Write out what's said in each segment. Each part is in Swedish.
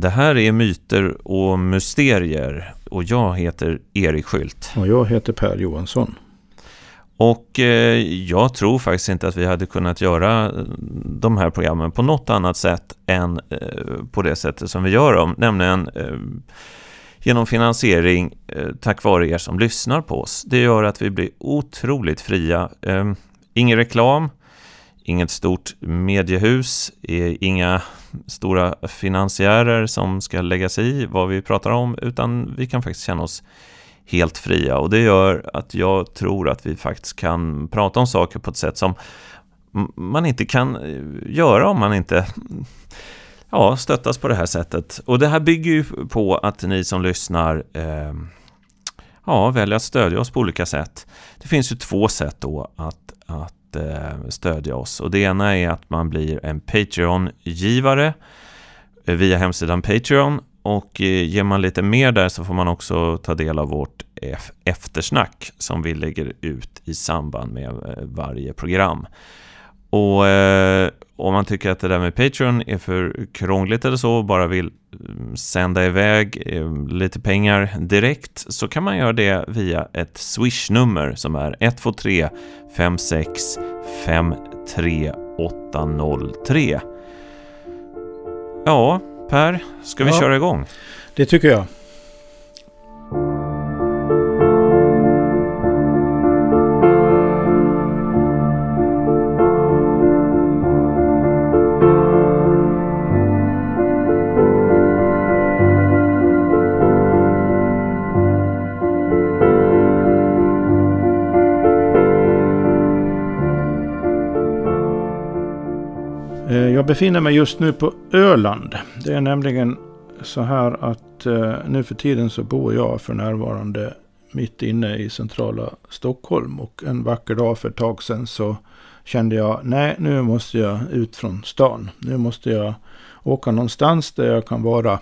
Det här är Myter och Mysterier och jag heter Erik Skylt. Och jag heter Per Johansson. Och eh, jag tror faktiskt inte att vi hade kunnat göra de här programmen på något annat sätt än eh, på det sättet som vi gör dem, nämligen eh, genom finansiering eh, tack vare er som lyssnar på oss. Det gör att vi blir otroligt fria. Eh, ingen reklam, inget stort mediehus, inga stora finansiärer som ska lägga sig i vad vi pratar om, utan vi kan faktiskt känna oss helt fria och det gör att jag tror att vi faktiskt kan prata om saker på ett sätt som man inte kan eh, göra om man inte ja, stöttas på det här sättet. Och det här bygger ju på att ni som lyssnar eh, ja, väljer att stödja oss på olika sätt. Det finns ju två sätt då att, att eh, stödja oss och det ena är att man blir en Patreon-givare eh, via hemsidan Patreon och eh, ger man lite mer där så får man också ta del av vårt eftersnack som vi lägger ut i samband med eh, varje program. Och eh, om man tycker att det där med Patreon är för krångligt eller så och bara vill mm, sända iväg eh, lite pengar direkt så kan man göra det via ett Swish-nummer som är 123 56 53803. Ja, Per, ska vi ja, köra igång? Det tycker jag. Jag befinner mig just nu på Öland. Det är nämligen så här att eh, nu för tiden så bor jag för närvarande mitt inne i centrala Stockholm. Och en vacker dag för ett tag sedan så kände jag, nej nu måste jag ut från stan. Nu måste jag åka någonstans där jag kan vara,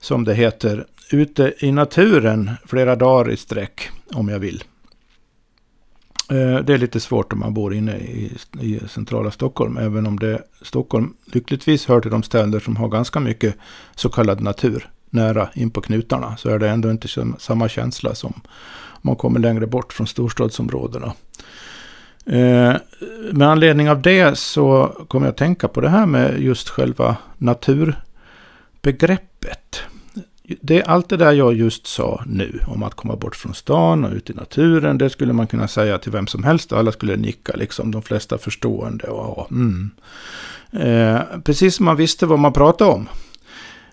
som det heter, ute i naturen flera dagar i sträck om jag vill. Eh, det är lite svårt om man bor inne i, i, centrala Stockholm. Även om det Stockholm lyckligtvis hör till de städer som har ganska mycket så kallad natur nära in på knutarna. Så är det ändå inte samma känsla som om man kommer längre bort från storstadsområdena. Eh, med anledning av det så kommer jag att tänka på det här med just själva naturbegreppet det, allt det där jag just sa nu om att komma bort från stan och ut i naturen, det skulle man kunna säga till vem som helst och alla skulle nicka, liksom de flesta förstående. Och, mm. eh, precis som man visste vad man pratade om.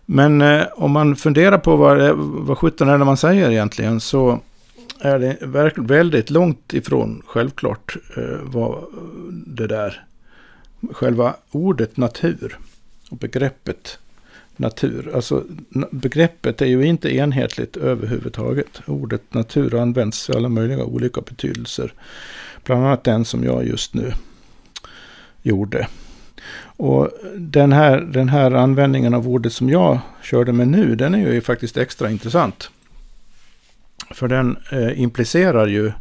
Men eh, om man funderar på vad, eh, vad sjutton är det man säger egentligen så är det väldigt långt ifrån självklart eh, vad det där själva ordet natur och begreppet natur. Alltså begreppet är ju inte enhetligt överhuvudtaget. Ordet natur används i alla möjliga olika betydelser. Bland annat den som jag just nu gjorde. Och den här, den här användningen av ordet som jag körde med nu, den är ju faktiskt extra intressant. För den eh, implicerar ju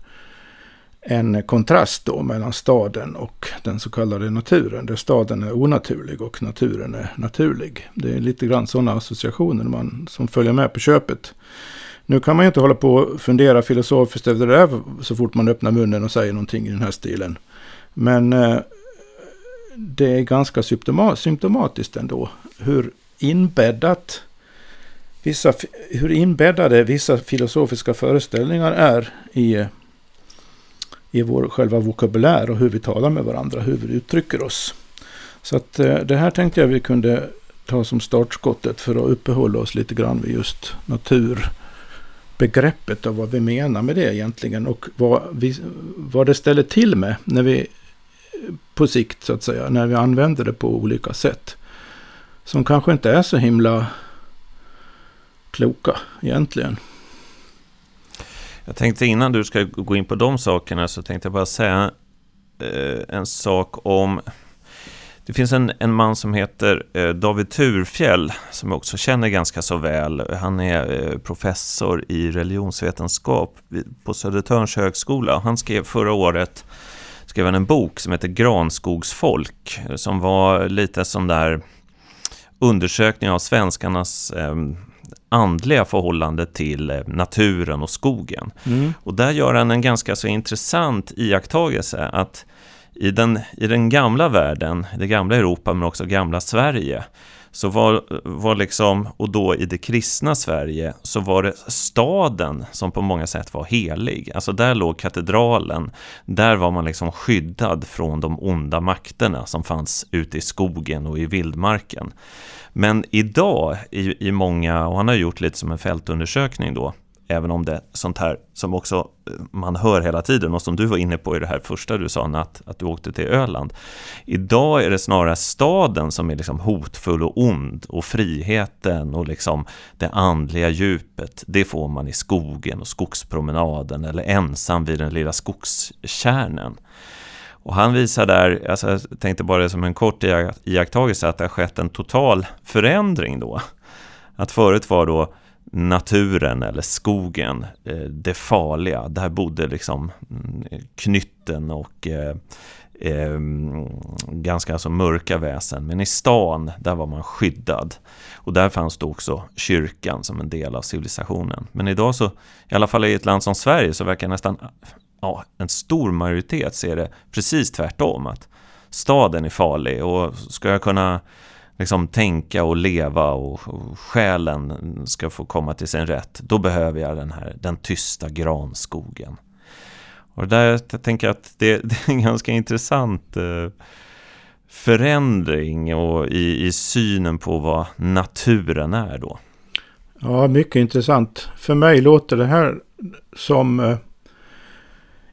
en kontrast då mellan staden och den så kallade naturen. Där staden är onaturlig och naturen är naturlig. Det är lite grann sådana associationer man, som följer med på köpet. Nu kan man ju inte hålla på och fundera filosofiskt över det där så fort man öppnar munnen och säger någonting i den här stilen. Men eh, det är ganska symptomatiskt ändå hur inbäddat vissa, hur inbäddade vissa filosofiska föreställningar är i eh, i vår själva vokabulär och hur vi talar med varandra, hur vi uttrycker oss. Så att eh, det här tänkte jag vi kunde ta som startskottet för att uppehålla oss lite grann vid just naturbegreppet och vad vi menar med det egentligen och vad, vi, vad det ställer till med när vi på sikt så att säga, när vi använder det på olika sätt. Som kanske inte är så himla kloka egentligen. Jag tänkte innan du ska gå in på de sakerna så tänkte jag bara säga eh, en sak om det finns en, en man som heter eh, David Turfjell som jag också känner ganska så väl. Han är eh, professor i religionsvetenskap på Södertörns högskola. Han skrev förra året skrev en bok som heter Granskogsfolk eh, som var lite som där undersökning av svenskarnas eh, andliga förhållande till eh, naturen och skogen. Mm. Och där gör han en ganska så intressant iakttagelse att i den, i den gamla världen, det gamla Europa men också gamla Sverige, så var, var liksom, och då i det kristna Sverige, så var det staden som på många sätt var helig. Alltså där låg katedralen, där var man liksom skyddad från de onda makterna som fanns ute i skogen och i vildmarken. Men idag, i, i många, och han har gjort lite som en fältundersökning då, Även om det är sånt här som också eh, man hör hela tiden och som du var inne på i det här första du sa, Natt, att du åkte till Öland. Idag är det snarare staden som är liksom hotfull och ond och friheten och liksom det andliga djupet, det får man i skogen och skogspromenaden eller ensam vid den lilla skogskärnen. Och han visar där, alltså jag tänkte bara som en kort iakttagelse, att det har skett en total förändring då. Att förut var då naturen eller skogen, eh, det farliga. Där bodde liksom mm, knytten och eh, eh, ganska alltså mörka väsen. Men i stan, där var man skyddad. Och där fanns då också kyrkan som en del av civilisationen. Men idag så, i alla fall i ett land som Sverige, så verkar nästan ja, en stor majoritet se det precis tvärtom. Att staden är farlig och ska jag kunna liksom tänka och leva och, och själen ska få komma till sin rätt, då behöver jag den här, den tysta granskogen. Och där jag tänker att det, det är en ganska intressant eh, förändring och i, i synen på vad naturen är då. Ja, mycket intressant. För mig låter det här som eh,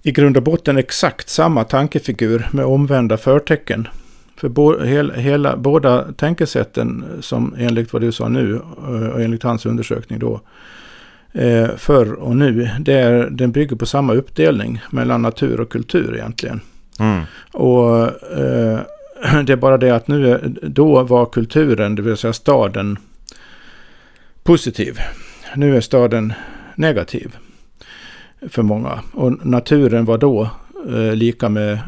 i grund och botten exakt samma tankefigur med omvända förtecken. För bo, hel, hela, båda tänkesätten som enligt vad du sa nu eh, och enligt hans undersökning då eh, förr och nu, det är, den bygger på samma uppdelning mellan natur och kultur egentligen. Mm. Och eh, det är bara det att nu, då var kulturen, det vill säga staden, positiv. Nu är staden negativ för många. Och naturen var då eh, lika med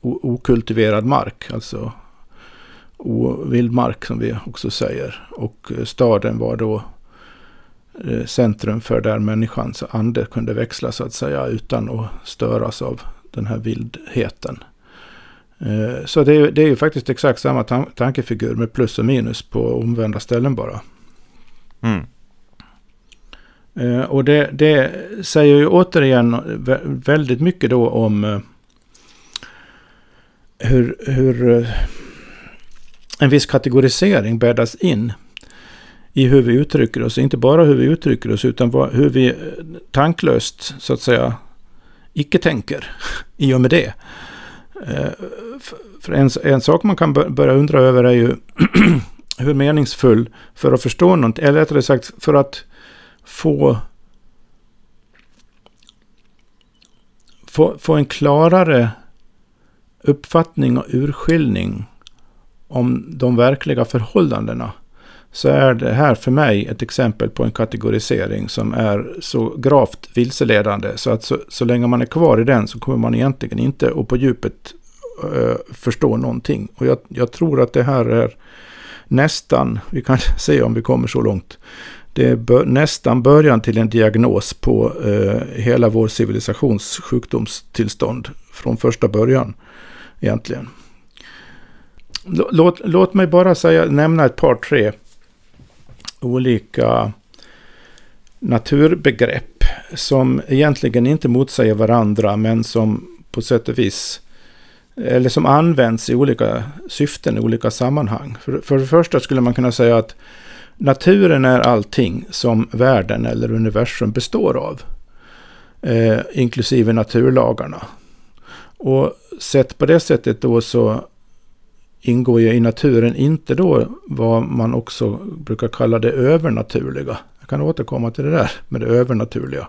okultiverad mark, alltså vildmark som vi också säger. Och eh, staden var då eh, centrum för där människans ande kunde växla så att säga utan att störas av den här vildheten. Eh, så det är, det är ju faktiskt exakt samma tankefigur med plus och minus på omvända ställen bara. Mm. Och det, det, säger ju återigen väldigt mycket då om hur, hur eh, en viss kategorisering bäddas in i hur vi uttrycker oss. Inte bara hur vi uttrycker oss utan hur vi eh, tanklöst så att säga icke tänker i och med det. Eh, för en, en sak man kan börja undra över är ju hur meningsfull för att förstå något. eller rättare sagt för att få, få, få en klarare uppfattning och urskiljning om de verkliga förhållandena så är det här för mig ett exempel på en kategorisering som är så gravt vilseledande så att så, så länge man är kvar i den så kommer man egentligen inte och på djupet uh, förstå någonting. Och jag, jag, tror att det här är nästan, vi kan se om vi kommer så långt, det är bör, nästan början till en diagnos på uh, hela vår civilisations sjukdomstillstånd från första början egentligen. Låt, låt mig bara säga, nämna ett par, tre olika naturbegrepp som egentligen inte motsäger varandra men som på sätt och vis eller som används i olika syften i olika sammanhang. För, för det första skulle man kunna säga att naturen är allting som världen eller universum består av. Eh, inklusive naturlagarna. Och sett på det sättet då så ingår ju i naturen inte då vad man också brukar kalla det övernaturliga. Jag kan återkomma till det där med det övernaturliga.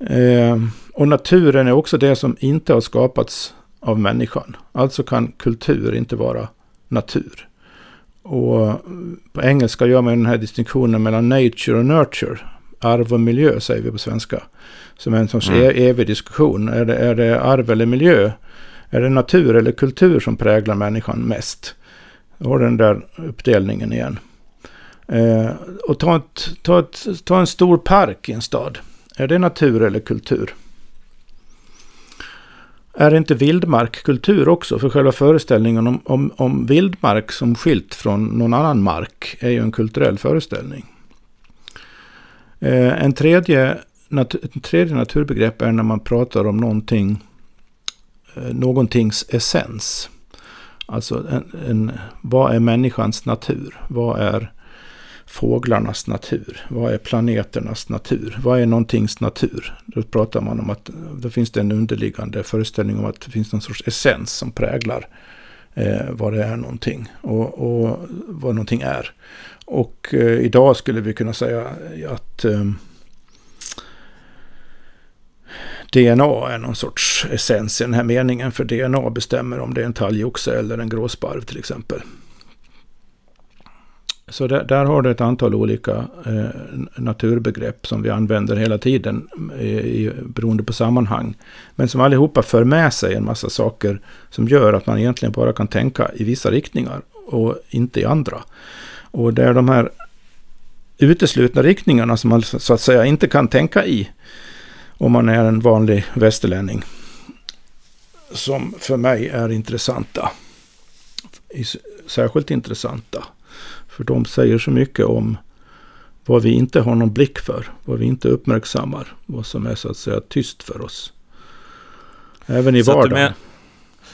Eh, och naturen är också det som inte har skapats av människan. Alltså kan kultur inte vara natur. Och på engelska gör man den här distinktionen mellan nature och nurture. Arv och miljö säger vi på svenska. Som en sorts mm. E- evig diskussion. Är det, är det arv eller miljö? Är det natur eller kultur som präglar människan mest? Jag har den där uppdelningen igen. Eh, och ta, ett, ta, ett, ta en stor park i en stad. Är det natur eller kultur? Är inte vildmark kultur också? För själva föreställningen om, om, om vildmark som skilt från någon annan mark är ju en kulturell föreställning. Eh, en tredje, natur, tredje naturbegrepp är när man pratar om någonting, eh, någontings essens. Alltså en, en, vad är människans natur? Vad är fåglarnas natur? Vad är planeternas natur? Vad är någontings natur? Då pratar man om att då finns det en underliggande föreställning om att det finns någon sorts essens som präglar eh, vad det är någonting och, och vad någonting är. Och eh, idag skulle vi kunna säga att eh, DNA är någon sorts essens i den här meningen. För DNA bestämmer om det är en talgoxe eller en gråsparv till exempel. Så där, där, har du ett antal olika eh, naturbegrepp som vi använder hela tiden eh, i, beroende på sammanhang. Men som allihopa för med sig en massa saker som gör att man egentligen bara kan tänka i vissa riktningar och inte i andra. Och det är de här uteslutna riktningarna som man så att säga inte kan tänka i om man är en vanlig västerlänning. Som för mig är intressanta. Särskilt intressanta. För de säger så mycket om vad vi inte har någon blick för. Vad vi inte uppmärksammar. Vad som är så att säga tyst för oss. Även i så vardagen.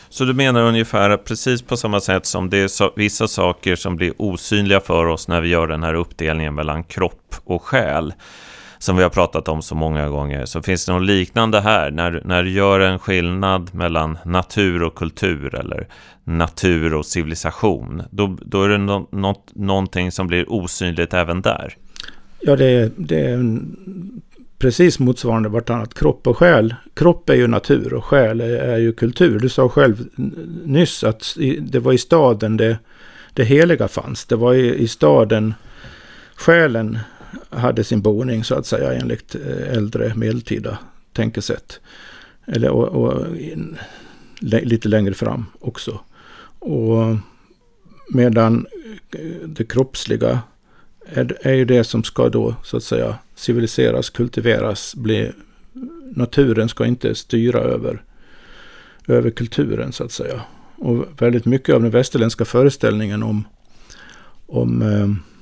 Så du menar ungefär precis på samma sätt som det är vissa saker som blir osynliga för oss när vi gör den här uppdelningen mellan kropp och själ som vi har pratat om så många gånger, så finns det något liknande här. När, när du gör en skillnad mellan natur och kultur eller natur och civilisation, då, då är det no, något, någonting som blir osynligt även där. Ja, det är, det är en, precis motsvarande vartannat. Kropp och själ. Kropp är ju natur och själ är, är ju kultur. Du sa själv nyss att det var i staden det, det heliga fanns. Det var i, i staden själen hade sin boning så att säga enligt eh, äldre medeltida tänkesätt. Eller och, och in, lite längre fram också. Och medan eh, det kroppsliga är, är ju det som ska då så att säga civiliseras, kultiveras, bli naturen ska inte styra över, över kulturen så att säga. Och väldigt mycket av den västerländska föreställningen om, om eh,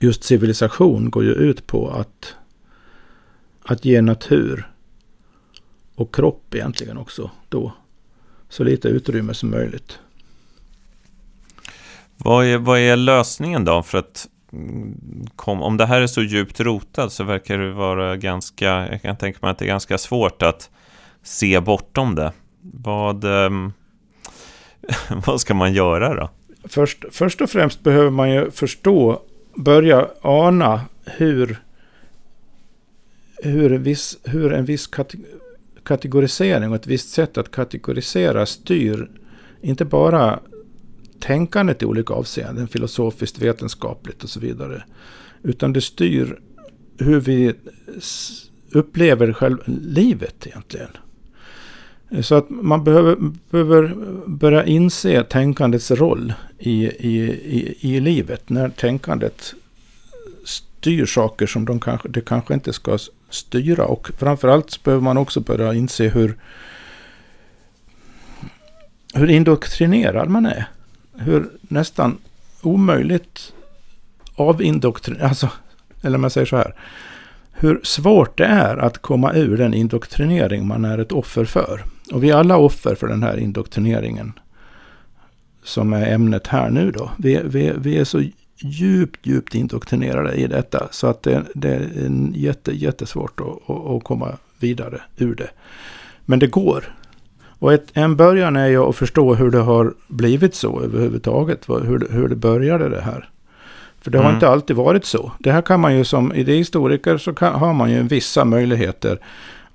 just civilisation går ju ut på att, att ge natur och kropp egentligen också då så lite utrymme som möjligt. Vad är, vad är lösningen då? För att mm, kom, om det här är så djupt rotat så verkar det vara ganska, jag kan tänka mig att det är ganska svårt att se bortom det. Vad, um, vad ska man göra då? Först, först och främst behöver man ju förstå börja ana hur, hur, en viss, hur en viss kategorisering och ett visst sätt att kategorisera styr inte bara tänkandet i olika avseenden, filosofiskt, vetenskapligt och så vidare. Utan det styr hur vi upplever själv livet egentligen. Eh, så att man behöver, behöver börja inse tänkandets roll i, i, i, i livet. När tänkandet styr saker som de kanske, det kanske inte ska styra. Och framförallt behöver man också börja inse hur, hur indoktrinerad man är. Hur nästan omöjligt avindoktrinerad, alltså, eller om jag säger så här. Hur svårt det är att komma ur den indoktrinering man är ett offer för. Och vi är alla offer för den här indoktrineringen. Som är ämnet här nu då. Vi, vi, vi är så djupt, djupt indoktrinerade i detta. Så att det, det är jätte, jättesvårt att, att, komma vidare ur det. Men det går. Och ett, en början är ju att förstå hur det har blivit så överhuvudtaget. Hur, hur det började det här. För det har mm. inte alltid varit så. Det här kan man ju som idéhistoriker så kan, har man ju vissa möjligheter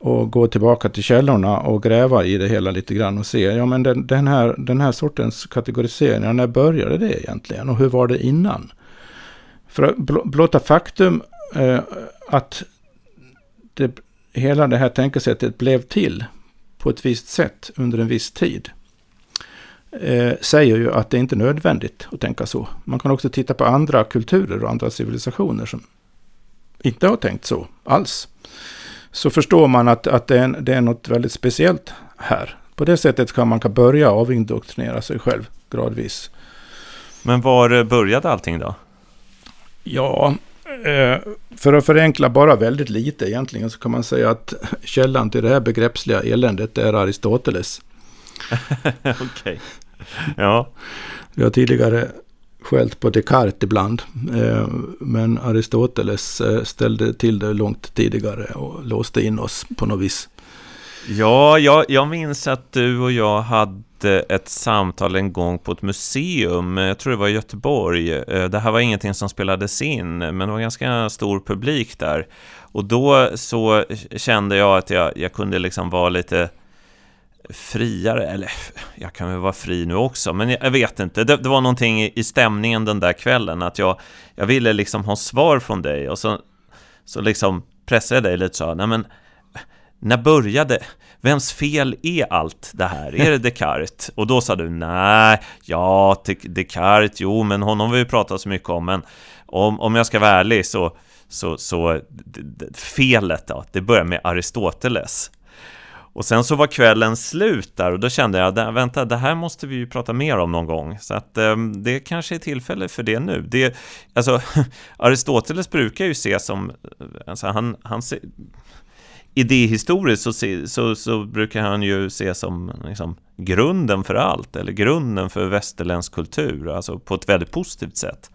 och gå tillbaka till källorna och gräva i det hela lite grann och se, ja men den, den, här, den här sortens kategoriseringar, när började det egentligen och hur var det innan? För blotta faktum eh, att det, hela det här tänkesättet blev till på ett visst sätt under en viss tid eh, säger ju att det inte är nödvändigt att tänka så. Man kan också titta på andra kulturer och andra civilisationer som inte har tänkt så alls. Så förstår man att, att det, är, det är något väldigt speciellt här. På det sättet kan man kan börja avindoktrinera sig själv gradvis. Men var började allting då? Ja, eh, för att förenkla bara väldigt lite egentligen så kan man säga att källan till det här begreppsliga eländet är Aristoteles. Okej. Okay. Ja. Vi har tidigare skällt på Descartes ibland. Eh, men Aristoteles eh, ställde till det långt tidigare och låste in oss på något vis. Ja, jag, jag minns att du och jag hade ett samtal en gång på ett museum, jag tror det var i Göteborg. Eh, det här var ingenting som spelades in, men det var ganska stor publik där. Och då så kände jag att jag, jag kunde liksom vara lite friare, eller jag kan väl vara fri nu också, men jag vet inte. Det, det, var någonting i stämningen den där kvällen, att jag, jag ville liksom ha svar från dig och så, så liksom pressade jag dig lite så, nej men när började, vems fel är allt det här? Är det Descartes? Och då sa du nej, ja, Descartes, jo, men honom har vi pratat så mycket om, men om, om jag ska vara ärlig så, så, så felet då, det börjar med Aristoteles. Och sen så var kvällen slut där och då kände jag, vänta, det här måste vi ju prata mer om någon gång. Så att eh, det kanske är tillfälle för det nu. Det, alltså, Aristoteles brukar ju se som, eh, alltså han, han se, idéhistoriskt så, se, så, så brukar han ju se som liksom, grunden för allt, eller grunden för västerländsk kultur, alltså på ett väldigt positivt sätt.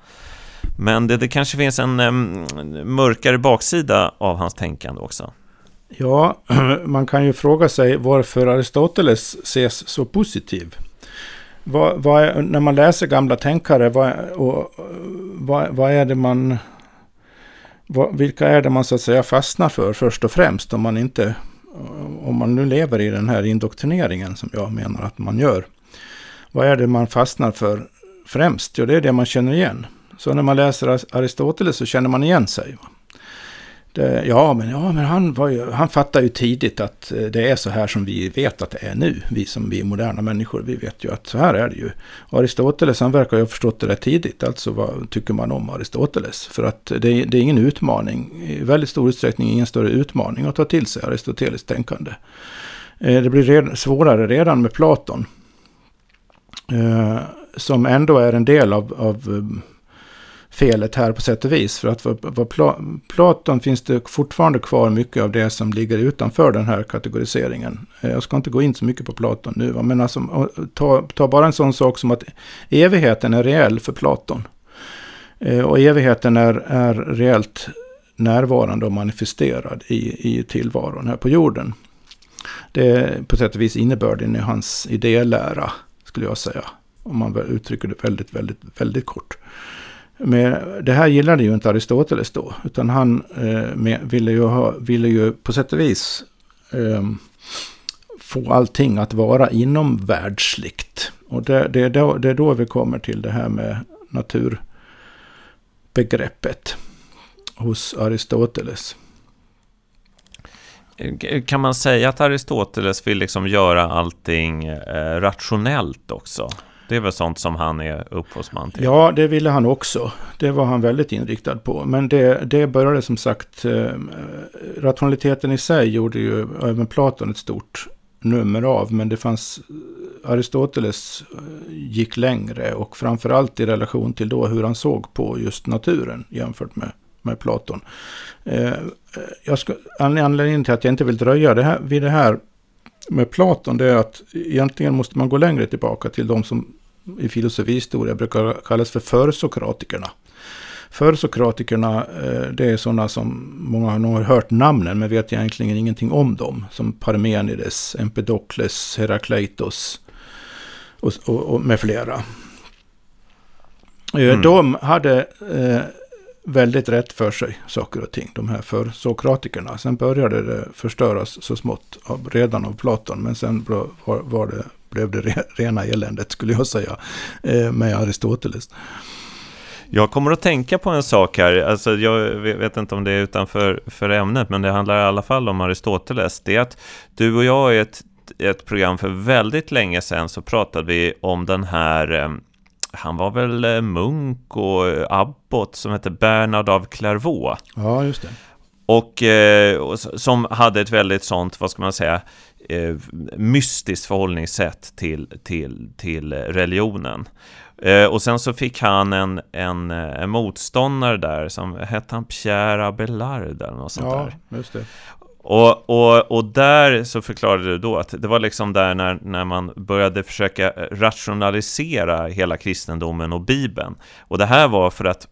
Men det, det kanske finns en en mörkare baksida av hans tänkande också. Ja, man kan ju fråga sig varför Aristoteles ses så positiv. Vad, vad är, när man läser gamla tänkare, vad, och, vad, vad är det man... Vad, vilka är det man så att säga fastnar för först och främst om man inte... Om man nu lever i den här indoktrineringen som jag menar att man gör. Vad är det man fastnar för främst? Jo, det är det man känner igen. Så när man läser Aristoteles så känner man igen sig. Det, ja, men, ja, men han, var ju, han fattar ju tidigt att eh, det är så här som vi vet att det är nu. Vi som vi är moderna människor, vi vet ju att så här är det ju. Aristoteles, han verkar ju ha förstått det där tidigt. Alltså vad tycker man om Aristoteles? För att det, det är ingen utmaning, i väldigt stor utsträckning ingen större utmaning att ta till sig Aristoteles tänkande. Eh, det blir redan, svårare redan med Platon. Eh, som ändå är en del av, av felet här på sätt och vis. För att för Pla Platon finns det fortfarande kvar mycket av det som ligger utanför den här kategoriseringen. Eh, jag ska inte gå in så mycket på Platon nu, men alltså, ta, ta bara en sån sak som att evigheten är reell för Platon. Eh, och evigheten är, är reellt närvarande och manifesterad i, i tillvaron här på jorden. Det är på sätt och vis innebörden i hans idélära, skulle jag säga. Om man uttrycker det väldigt, väldigt, väldigt kort. Men det här gillade ju inte Aristoteles då. Utan han eh, ville, ju ha, ville ju på sätt och vis eh, få allting att vara inomvärldsligt. Och det, det, är då, det är då vi kommer till det här med naturbegreppet hos Aristoteles. Kan man säga att Aristoteles vill liksom göra allting eh, rationellt också? Det är väl sånt som han är upphovsman till? Ja, det ville han också. Det var han väldigt inriktad på. Men det, det började som sagt, eh, rationaliteten i sig gjorde ju även Platon ett stort nummer av. Men det fanns, Aristoteles eh, gick längre och framförallt i relation till då hur han såg på just naturen jämfört med, med Platon. Eh, eh jag ska, anledningen till att jag inte vill dröja det här, vid det här med Platon det är att egentligen måste man gå längre tillbaka till de som i filosofihistoria brukar kallas för försokratikerna. Försokratikerna, eh, det är sådana som många har nog hört namnen men vet egentligen ingenting om dem. Som Parmenides, Empedokles, Herakleitos och, och, och med flera. Eh, mm. De hade eh, väldigt rätt för sig, saker och ting, de här försokratikerna. Sen började det förstöras så smått av, redan av Platon, men sen var, var det blev det rena eländet skulle jag säga eh, med Aristoteles. Jag kommer att tänka på en sak här, alltså jag vet inte om det är utanför för ämnet, men det handlar i alla fall om Aristoteles. Det är att du och jag är ett ett, program för väldigt länge sedan så pratade vi om den här, eh, han var väl eh, munk och abbot som hette Bernard av Clairvaux. Ja, just det. Och, och som hade ett väldigt sånt, vad ska man säga, eh, mystiskt förhållningssätt till, till, till religionen. Eh, och sen så fick han en, en, eh, en motståndare där som hette han Pierre Abelard eller något sånt ja, där. just det. Och, och, och där så förklarade du då att det var liksom där när, när man började försöka rationalisera hela kristendomen och Bibeln. Och det här var för att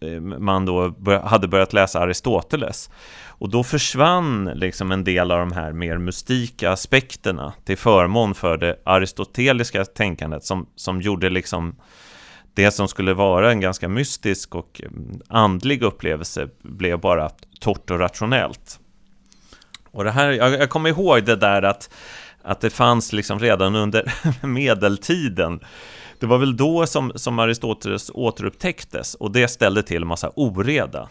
Eh, man då hade börjat läsa Aristoteles. Och då försvann liksom en del av de här mer mystika aspekterna till förmån för det aristoteliska tänkandet som, som gjorde liksom det som skulle vara en ganska mystisk och mm, andlig upplevelse blev bara torrt och rationellt. Och det här, jag, jag kommer ihåg det där att, att det fanns liksom redan under medeltiden det var väl då som, som Aristoteles återupptäcktes och det ställde till en massa oreda.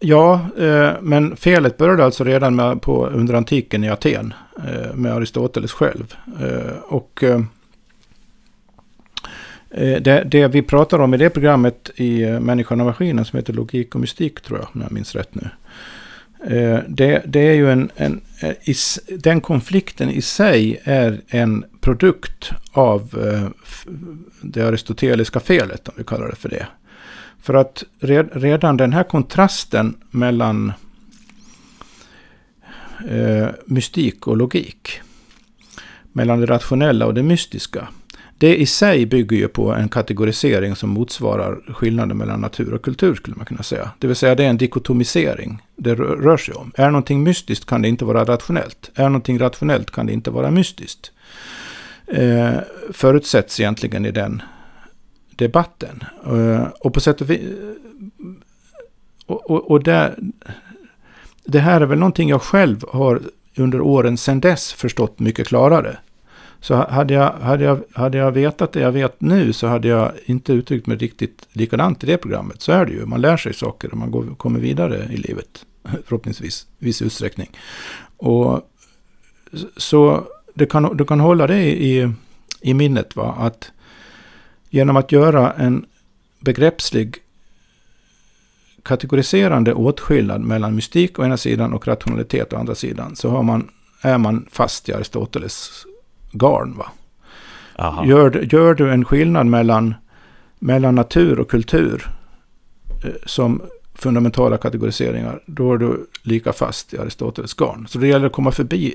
Ja, eh, men felet började alltså redan med, på, under antiken i Aten eh, med Aristoteles själv. Eh, och eh, eh det, det, vi pratar om i det programmet i eh, Människan och maskinen som heter Logik och mystik tror jag, om jag minns rätt nu. Eh, det, det, är ju en, en, eh, den konflikten i sig är en produkt av eh, det aristoteliska felet, om vi kallar det för det. För att redan den här kontrasten mellan mystik och logik, mellan det rationella och det mystiska, det i sig bygger ju på en kategorisering som motsvarar skillnaden mellan natur och kultur skulle man kunna säga. Det vill säga det är en dikotomisering det rör sig om. Är någonting mystiskt kan det inte vara rationellt. Är någonting rationellt kan det inte vara mystiskt. Eh, förutsätts egentligen i den debatten. Eh, och på sätt och vis... Och, och, och där, det här är väl någonting jag själv har under åren sedan dess förstått mycket klarare. Så hade jag, hade, jag, hade jag vetat det jag vet nu så hade jag inte uttryckt mig riktigt likadant i det programmet. Så är det ju. Man lär sig saker och man går, kommer vidare i livet. Förhoppningsvis i viss utsträckning. Och så du kan, du kan hålla det i, i minnet. Va? Att Genom att göra en begreppslig kategoriserande åtskillnad mellan mystik å ena sidan och rationalitet å andra sidan så har man, är man fast i Aristoteles garn. Va? Gör, gör du en skillnad mellan, mellan natur och kultur eh, som fundamentala kategoriseringar, då är du lika fast i Aristoteles garn. Så det gäller att komma förbi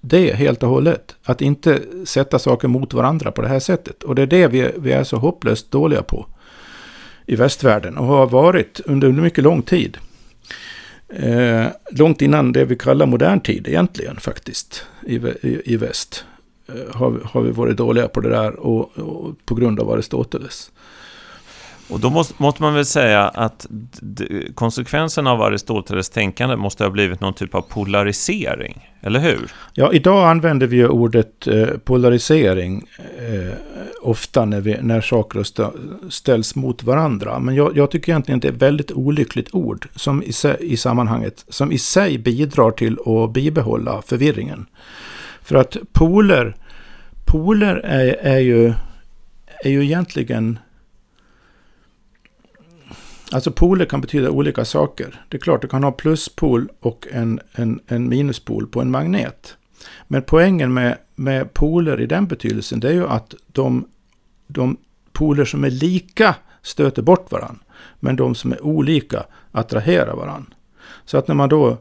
det helt och hållet. Att inte sätta saker mot varandra på det här sättet. Och det är det vi, vi är så hopplöst dåliga på i västvärlden och har varit under mycket lång tid. Eh, långt innan det vi kallar modern tid egentligen faktiskt i, i, i väst. Eh, har, har vi varit dåliga på det där och, och på grund av Aristoteles. Och då måste, måste, man väl säga att konsekvensen av Aristoteles tänkande måste ha blivit någon typ av polarisering, eller hur? Ja, idag använder vi ju ordet eh, polarisering eh, ofta när, vi, när saker ställs mot varandra. Men jag, jag, tycker egentligen att det är ett väldigt olyckligt ord som i, i sammanhanget, som i sig bidrar till att bibehålla förvirringen. För att poler, poler är, är, ju, är ju egentligen Alltså poler kan betyda olika saker. Det är klart, du kan ha pluspol och en, en, en minuspol på en magnet. Men poängen med, med poler i den betydelsen det är ju att de, de poler som är lika stöter bort varandra. Men de som är olika attraherar varandra. Så att när man då...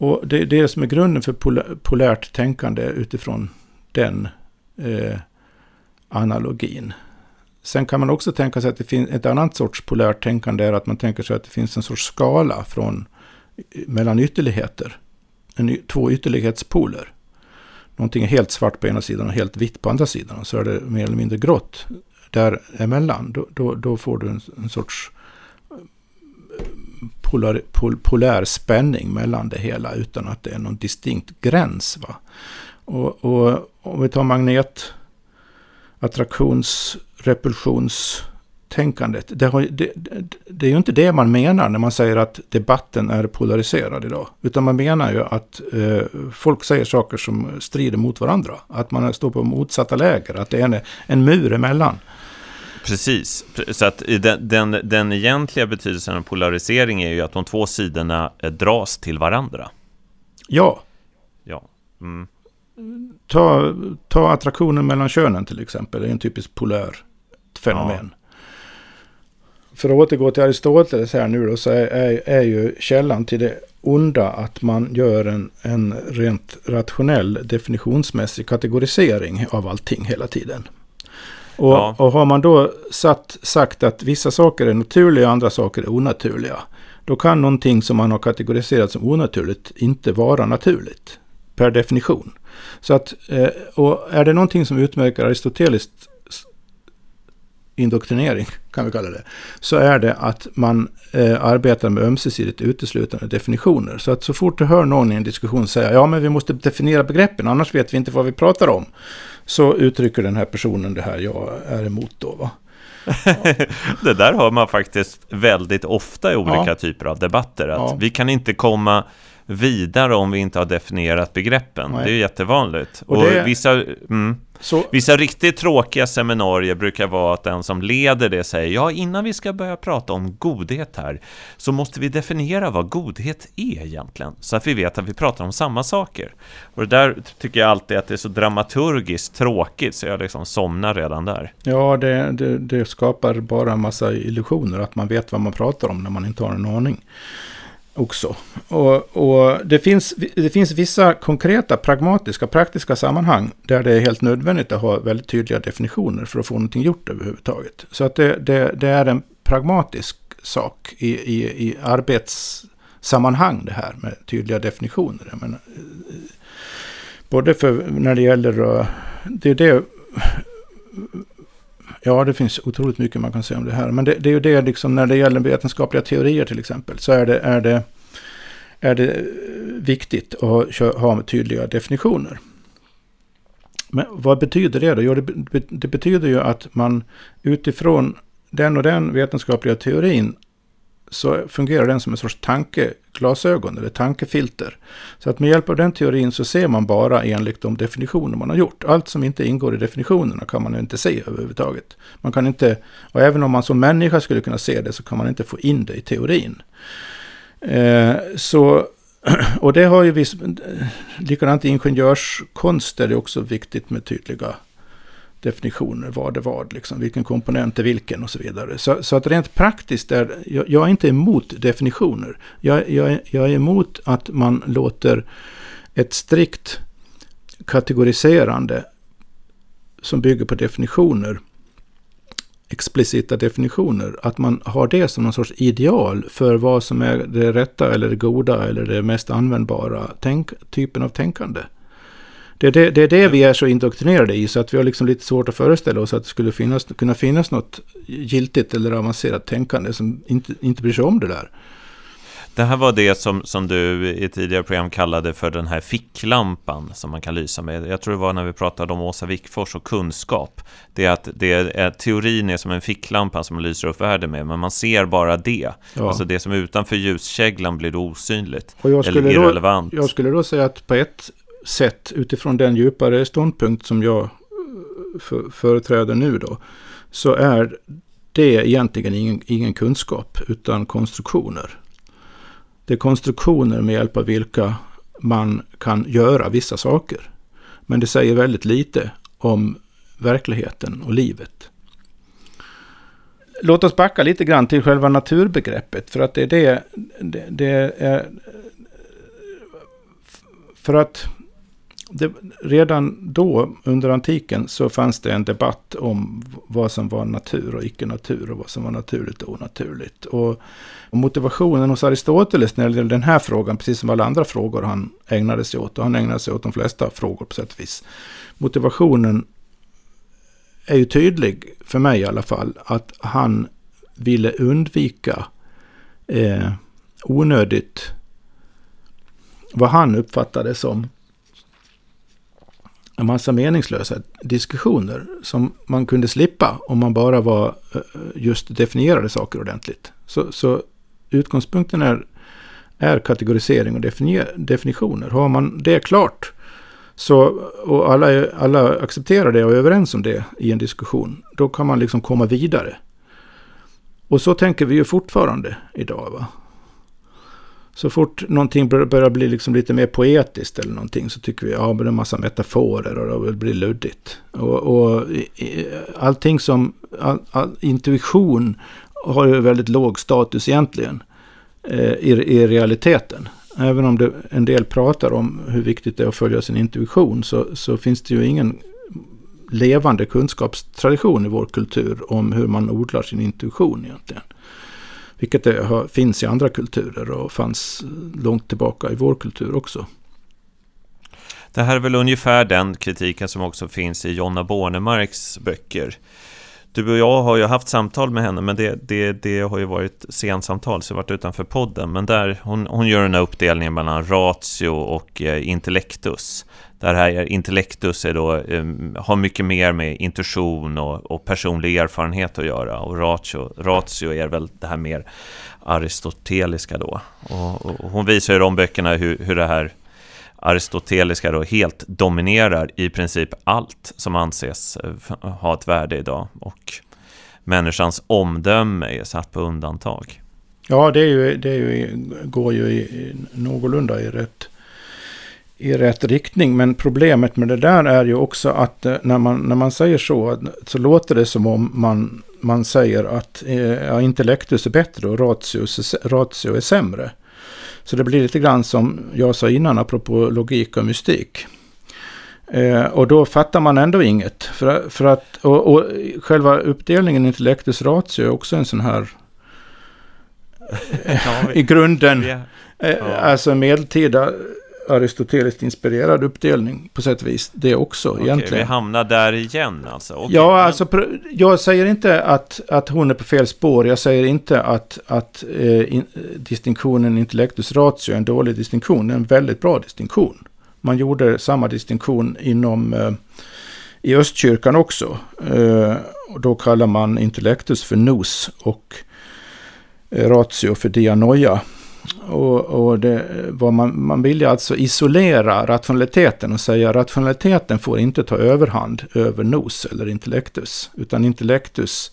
Och det är det som är grunden för polärt tänkande utifrån den eh, analogin. Sen kan man också tänka sig att det finns ett annat sorts polärt tänkande är att man tänker sig att det finns en sorts skala från, eh, mellan ytterligheter. En, två ytterlighetspoler. Någonting är helt svart på ena sidan och helt vitt på andra sidan. Och så är det mer eller mindre grått däremellan. Då, då, då får du en, en sorts eh, polar, pol, polär spänning mellan det hela utan att det är någon distinkt gräns. Va? Och, och om vi tar magnet attraktions repulsions tänkandet. Det, har, det, det, är ju inte det man menar när man säger att debatten är polariserad idag. Utan man menar ju att eh, folk säger saker som strider mot varandra. Att man står på motsatta läger, att det är en, en mur emellan. Precis, så att den, den, den egentliga betydelsen av polarisering är ju att de två sidorna eh, dras till varandra. Ja. Ja. Mm. Ta, ta attraktionen mellan könen till exempel, det är en typisk polär fenomen. Ja. För att återgå till Aristoteles här nu då, så är, är, är ju källan till det onda att man gör en, en rent rationell definitionsmässig kategorisering av allting hela tiden. Och, ja. och har man då satt, sagt att vissa saker är naturliga och andra saker är onaturliga. Då kan någonting som man har kategoriserat som onaturligt inte vara naturligt. Per definition. Så att, eh, och är det någonting som utmärker aristoteliskt indoktrinering, kan vi kalla det, så är det att man eh, arbetar med ömsesidigt uteslutande definitioner. Så att så fort du hör någon i en diskussion säga ja men vi måste definiera begreppen, annars vet vi inte vad vi pratar om, så uttrycker den här personen det här jag är emot då. Va? det där hör man faktiskt väldigt ofta i olika ja. typer av debatter. Att ja. Vi kan inte komma vidare om vi inte har definierat begreppen. Nej. Det är jättevanligt. Och, och det... vissa, mm, så... vissa riktigt tråkiga seminarier brukar vara att den som leder det säger ja, innan vi ska börja prata om godhet här så måste vi definiera vad godhet är egentligen så att vi vet att vi pratar om samma saker. Och det där tycker jag alltid att det är så dramaturgiskt tråkigt så jag liksom somnar redan där. Ja, det, det, det skapar bara en massa illusioner att man vet vad man pratar om när man inte har en aning också. Och, och, det, finns, det finns vissa konkreta, pragmatiska, praktiska sammanhang där det är helt nödvändigt att ha väldigt tydliga definitioner för att få någonting gjort överhuvudtaget. Så att det, det, det är en pragmatisk sak i, i, i arbetssammanhang det här med tydliga definitioner. Jag menar, eh, både för när det gäller, eh, det är det Ja, det finns otroligt mycket man kan säga om det här. Men det, det är ju det, liksom, när det gäller vetenskapliga teorier till exempel, så är det, är det, är det viktigt att ha tydliga definitioner. Men vad betyder det då? Jo, det, det betyder ju att man utifrån den och den vetenskapliga teorin så fungerar den som en sorts tanke glasögon eller tankefilter. Så att med hjälp av den teorin så ser man bara enligt de definitioner man har gjort. Allt som inte ingår i definitionerna kan man inte se överhuvudtaget. Man kan inte, och även om man som människa skulle kunna se det så kan man inte få in det i teorin. Eh, så, och det har ju viss, eh, likadant i ingenjörskonst är det också viktigt med tydliga definitioner, vad är vad, liksom, vilken komponent är vilken och så vidare. Så, så att rent praktiskt är jag, jag, är inte emot definitioner. Jag, jag, jag är emot att man låter ett strikt kategoriserande som bygger på definitioner, explicita definitioner, att man har det som någon sorts ideal för vad som är det rätta eller det goda eller det mest användbara tänk, typen av tänkande. Det är det, det är det vi är så indoktrinerade i, så att vi har liksom lite svårt att föreställa oss att det skulle finnas, kunna finnas något giltigt eller avancerat tänkande som inte, inte bryr sig om det där. Det här var det som, som du i tidigare program kallade för den här ficklampan som man kan lysa med. Jag tror det var när vi pratade om Åsa Wickfors och kunskap. Det är att det är, teorin är som en ficklampa som man lyser upp världen med, men man ser bara det. Ja. Alltså det som är utanför ljuskäglan blir osynligt eller irrelevant. Då, jag skulle då säga att på ett sett utifrån den djupare ståndpunkt som jag eh, för, företräder nu då, så är det egentligen ingen, ingen kunskap utan konstruktioner. Det är konstruktioner med hjälp av vilka man kan göra vissa saker. Men det säger väldigt lite om verkligheten och livet. Låt oss backa lite grann till själva naturbegreppet. För att det är det, det, det är... Eh, för att det, redan då, under antiken, så fanns det en debatt om vad som var natur och icke-natur och vad som var naturligt och onaturligt. Och, motivationen hos Aristoteles när det gäller den här frågan, precis som alla andra frågor han ägnade sig åt, och han ägnade sig åt de flesta frågor på sätt och vis. Motivationen är ju tydlig, för mig i alla fall, att han ville undvika eh, onödigt vad han uppfattade som en massa meningslösa diskussioner som man kunde slippa om man bara var eh, just definierade saker ordentligt. Så, så utgångspunkten är, är kategorisering och definitioner. Har man det klart så, och alla, alla accepterar det och är överens om det i en diskussion, då kan man liksom komma vidare. Och så tänker vi ju fortfarande idag. Va? Så fort någonting börjar bli liksom lite mer poetiskt eller någonting så tycker vi ja, det är en massa metaforer och det blir luddigt. Och, och allting som, all, all, intuition har ju väldigt låg status egentligen eh, i, i realiteten. Även om det, en del pratar om hur viktigt det är att följa sin intuition så, så finns det ju ingen levande kunskapstradition i vår kultur om hur man odlar sin intuition egentligen. Vilket det har, finns i andra kulturer och fanns långt tillbaka i vår kultur också. Det här är väl ungefär den kritiken som också finns i Jonna Bornemarks böcker. Du och jag har ju haft samtal med henne, men det, det, det har ju varit sensamtal, så det har varit utanför podden. Men där, hon, hon gör den här uppdelningen mellan ratio och eh, intellectus. Där här intellektus är då, eh, har mycket mer med intuition och, och, personlig erfarenhet att göra. Och ratio, ratio är väl det här mer aristoteliska då. Och, och hon visar i de böckerna hur, hur det här aristoteliska då helt dominerar i princip allt som anses eh, ha ett värde idag. Och människans omdöme är satt på undantag. Ja, det, är ju, det är ju, går ju i, någorlunda i rätt, i rätt riktning. Men problemet med det där är ju också att eh, när man, när man säger så, så låter det som om man, man säger att eh, ja, intellektus är bättre och ratio, ratio är sämre. Så det blir lite grann som jag sa innan, apropå logik och mystik. Eh, och då fattar man ändå inget. För, för att, och, och själva uppdelningen intellektus ratio är också en sån här ja, i grunden, ja. eh, alltså medeltida aristoteliskt inspirerad uppdelning på sätt och vis. Det också okay, egentligen. Vi hamnar där igen alltså? Okay, ja, men... alltså jag säger inte att, att hon är på fel spår. Jag säger inte att, att eh, in, distinktionen intellectus ratio är en dålig distinktion. Det är en väldigt bra distinktion. Man gjorde samma distinktion inom eh, i östkyrkan också. Eh, och då kallar man intellectus för nos och eh, ratio för dianoia. Och, och det, vad man, man vill ju alltså isolera rationaliteten och säga att rationaliteten får inte ta överhand över nos eller intellektus. Utan intellektus,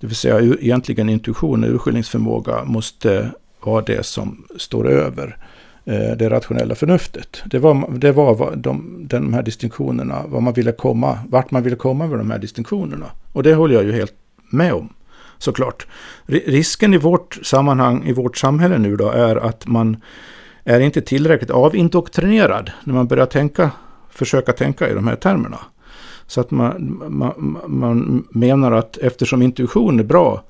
det vill säga egentligen intuition och urskiljningsförmåga, måste vara det som står över eh, det rationella förnuftet. Det var, det var de, de här distinktionerna, vad man ville komma, vart man ville komma med de här distinktionerna. Och det håller jag ju helt med om såklart. Risken i vårt sammanhang, i vårt samhälle nu då, är att man är inte tillräckligt avindoktrinerad när man börjar tänka, försöka tänka i de här termerna. Så att man, man, man menar att eftersom intuition är bra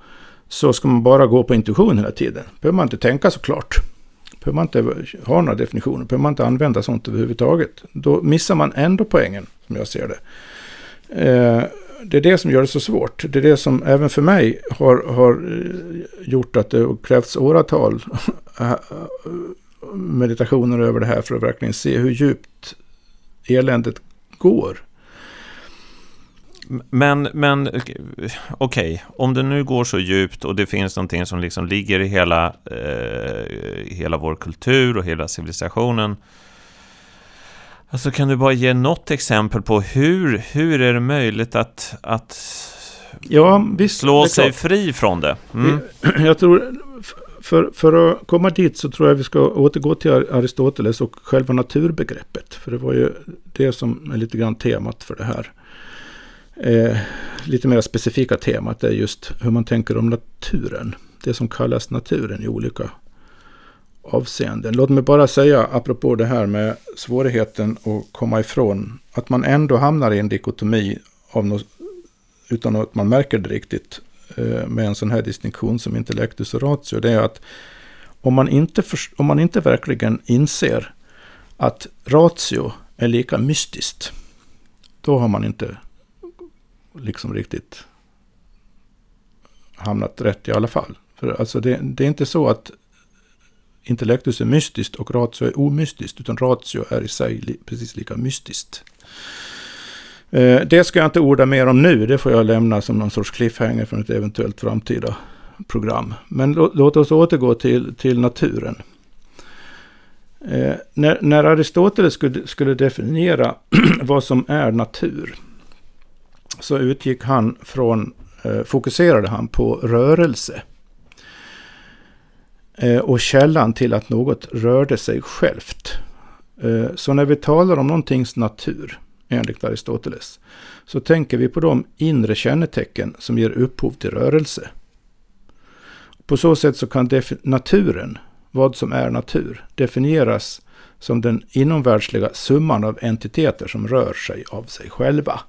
så ska man bara gå på intuition hela tiden. behöver man inte tänka såklart. behöver man inte ha några definitioner, behöver man inte använda sånt överhuvudtaget. Då missar man ändå poängen, som jag ser det. Eh, det är det som gör det så svårt. Det är det som även för mig har, har eh, gjort att det krävts åratal eh, meditationer över det här för att verkligen se hur djupt eländet går. Men, men okej, okay. om det nu går så djupt och det finns någonting som liksom ligger i hela, eh, hela vår kultur och hela civilisationen Alltså kan du bara ge något exempel på hur, hur är det möjligt att, att ja, visst, slå sig fri från det? Mm. Jag tror, för, för att komma dit så tror jag vi ska återgå till Aristoteles och själva naturbegreppet. För det var ju det som är lite grann temat för det här. Eh, lite mer specifika temat är just hur man tänker om naturen. Det som kallas naturen i olika avseenden. Låt mig bara säga, apropå det här med svårigheten att komma ifrån, att man ändå hamnar i en dikotomi av något, utan att man märker det riktigt eh, med en sån här distinktion som intellektus och ratio. Det är att om man inte, för, om man inte verkligen inser att ratio är lika mystiskt, då har man inte liksom riktigt hamnat rätt i alla fall. För alltså det, det är inte så att intellektus är mystiskt och ratio är omystiskt, utan ratio är i sig li precis lika mystiskt. Eh, det ska jag inte orda mer om nu, det får jag lämna som någon sorts cliffhanger för ett eventuellt framtida program. Men låt oss återgå till, till naturen. Eh, när, när, Aristoteles skulle, skulle definiera vad som är natur så utgick han från, eh, fokuserade han på rörelse. Eh, och källan till att något rörde sig självt. Eh, så när vi talar om någontings natur, enligt Aristoteles, så tänker vi på de inre kännetecken som ger upphov till rörelse. På så sätt så kan naturen, vad som är natur, definieras som den inomvärldsliga summan av entiteter som rör sig av sig själva.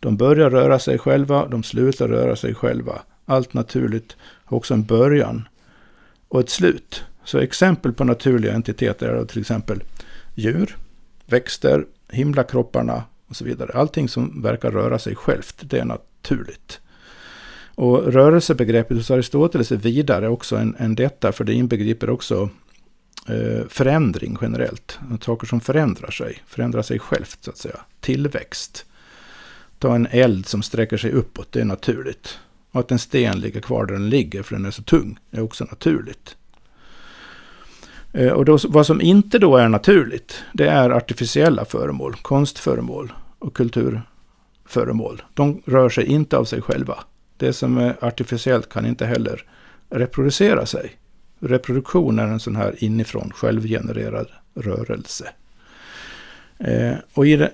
De börjar röra sig själva, de slutar röra sig själva. Allt naturligt har också en början och ett slut. Så exempel på naturliga entiteter är till exempel djur, växter, himlakropparna och så vidare. Allting som verkar röra sig självt, det är naturligt. Och rörelsebegreppet hos Aristoteles är vidare också än, än detta, för det inbegriper också eh, förändring generellt. Saker som förändrar sig, förändrar sig självt så att säga. Tillväxt. Ta en eld som sträcker sig uppåt, det är naturligt. Och att en sten ligger kvar där den ligger för den är så tung är också naturligt. Eh, och då, vad som inte då är naturligt, det är artificiella föremål, konstföremål och kulturföremål. De rör sig inte av sig själva. Det som är artificiellt kan inte heller reproducera sig. Reproduktion är en sån här inifrån självgenererad rörelse. Eh, och i det,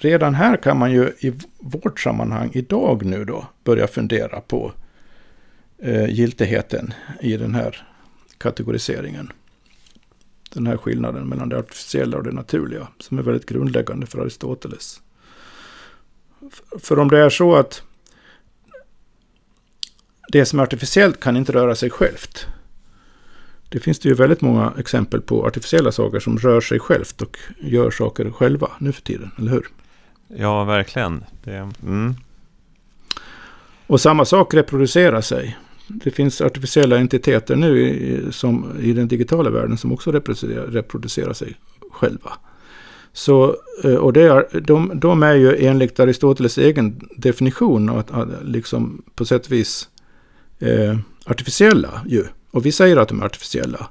redan här kan man ju i vårt sammanhang idag nu då börja fundera på eh, giltigheten i den här kategoriseringen. Den här skillnaden mellan det artificiella och det naturliga som är väldigt grundläggande för Aristoteles. För om det är så att det som är artificiellt kan inte röra sig självt. Det finns det ju väldigt många exempel på artificiella saker som rör sig självt och gör saker själva nu för tiden, eller hur? Ja, verkligen. Det, mm. Och samma sak reproducerar sig. Det finns artificiella entiteter nu i, som, i den digitala världen som också reproducerar, reproducerar sig själva. Så, eh, och det är, de, de är ju enligt Aristoteles egen definition att, att liksom på sätt och vis eh, artificiella ju. Och vi säger att de är artificiella.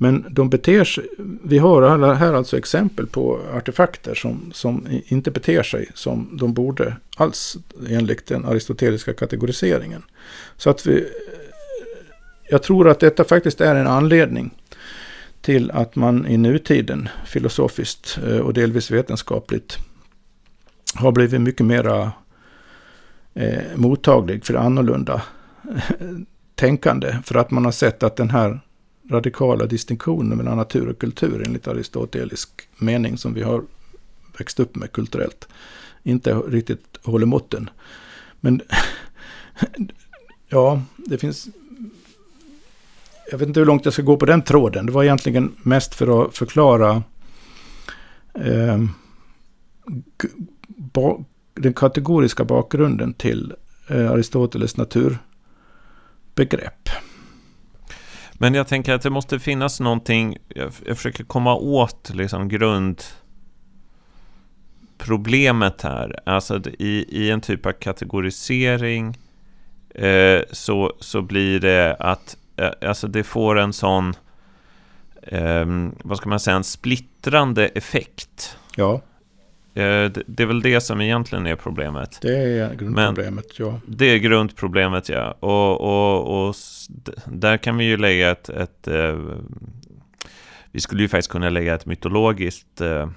Men de beter sig, vi har här alltså exempel på artefakter som, som inte beter sig som de borde alls enligt den aristoteliska kategoriseringen. Så att vi, jag tror att detta faktiskt är en anledning till att man i nutiden filosofiskt eh, och delvis vetenskapligt har blivit mycket mera eh, mottaglig för annorlunda tänkande. För att man har sett att den här radikala distinktionen mellan natur och kultur enligt aristotelisk mening som vi har växt upp med kulturellt inte riktigt håller måtten. Men ja, det finns... Jag vet inte hur långt jag ska gå på den tråden. Det var egentligen mest för att förklara eh, den kategoriska bakgrunden till eh, Aristoteles naturbegrepp. Men jag tänker att det måste finnas någonting, jag, jag försöker komma åt liksom grundproblemet här. Alltså i, i en typ av kategorisering eh, så, så blir det att eh, alltså det får en sån, eh, vad ska man säga, en splittrande effekt. Ja. Eh, det är väl det som egentligen är problemet. Det är grundproblemet, Men ja. Det är grundproblemet, ja. Och, och, och där kan vi ju lägga ett... ett eh, vi skulle ju faktiskt kunna lägga ett mytologiskt, eh,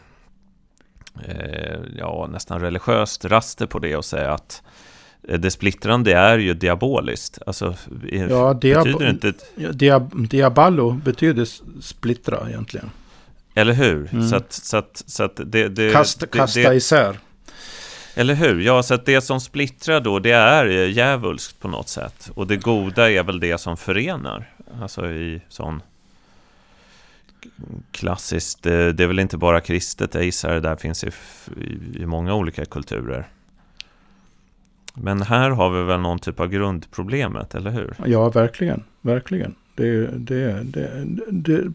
ja, nästan religiöst raster på det och säga att det splittrande är ju diaboliskt. Alltså, ja, diab betyder inte... Diab diaballo betyder splittra egentligen. Eller hur? Mm. Så att, så att, så att det, det, kasta, kasta det, isär. Eller hur? Ja, så att det som splittrar då, det är djävulskt på något sätt. Och det goda är väl det som förenar. Alltså i sån klassiskt, det, det är väl inte bara kristet, jag gissar det där finns i, i, i många olika kulturer. Men här har vi väl någon typ av grundproblemet, eller hur? Ja, verkligen. Verkligen. Det, det, det, det,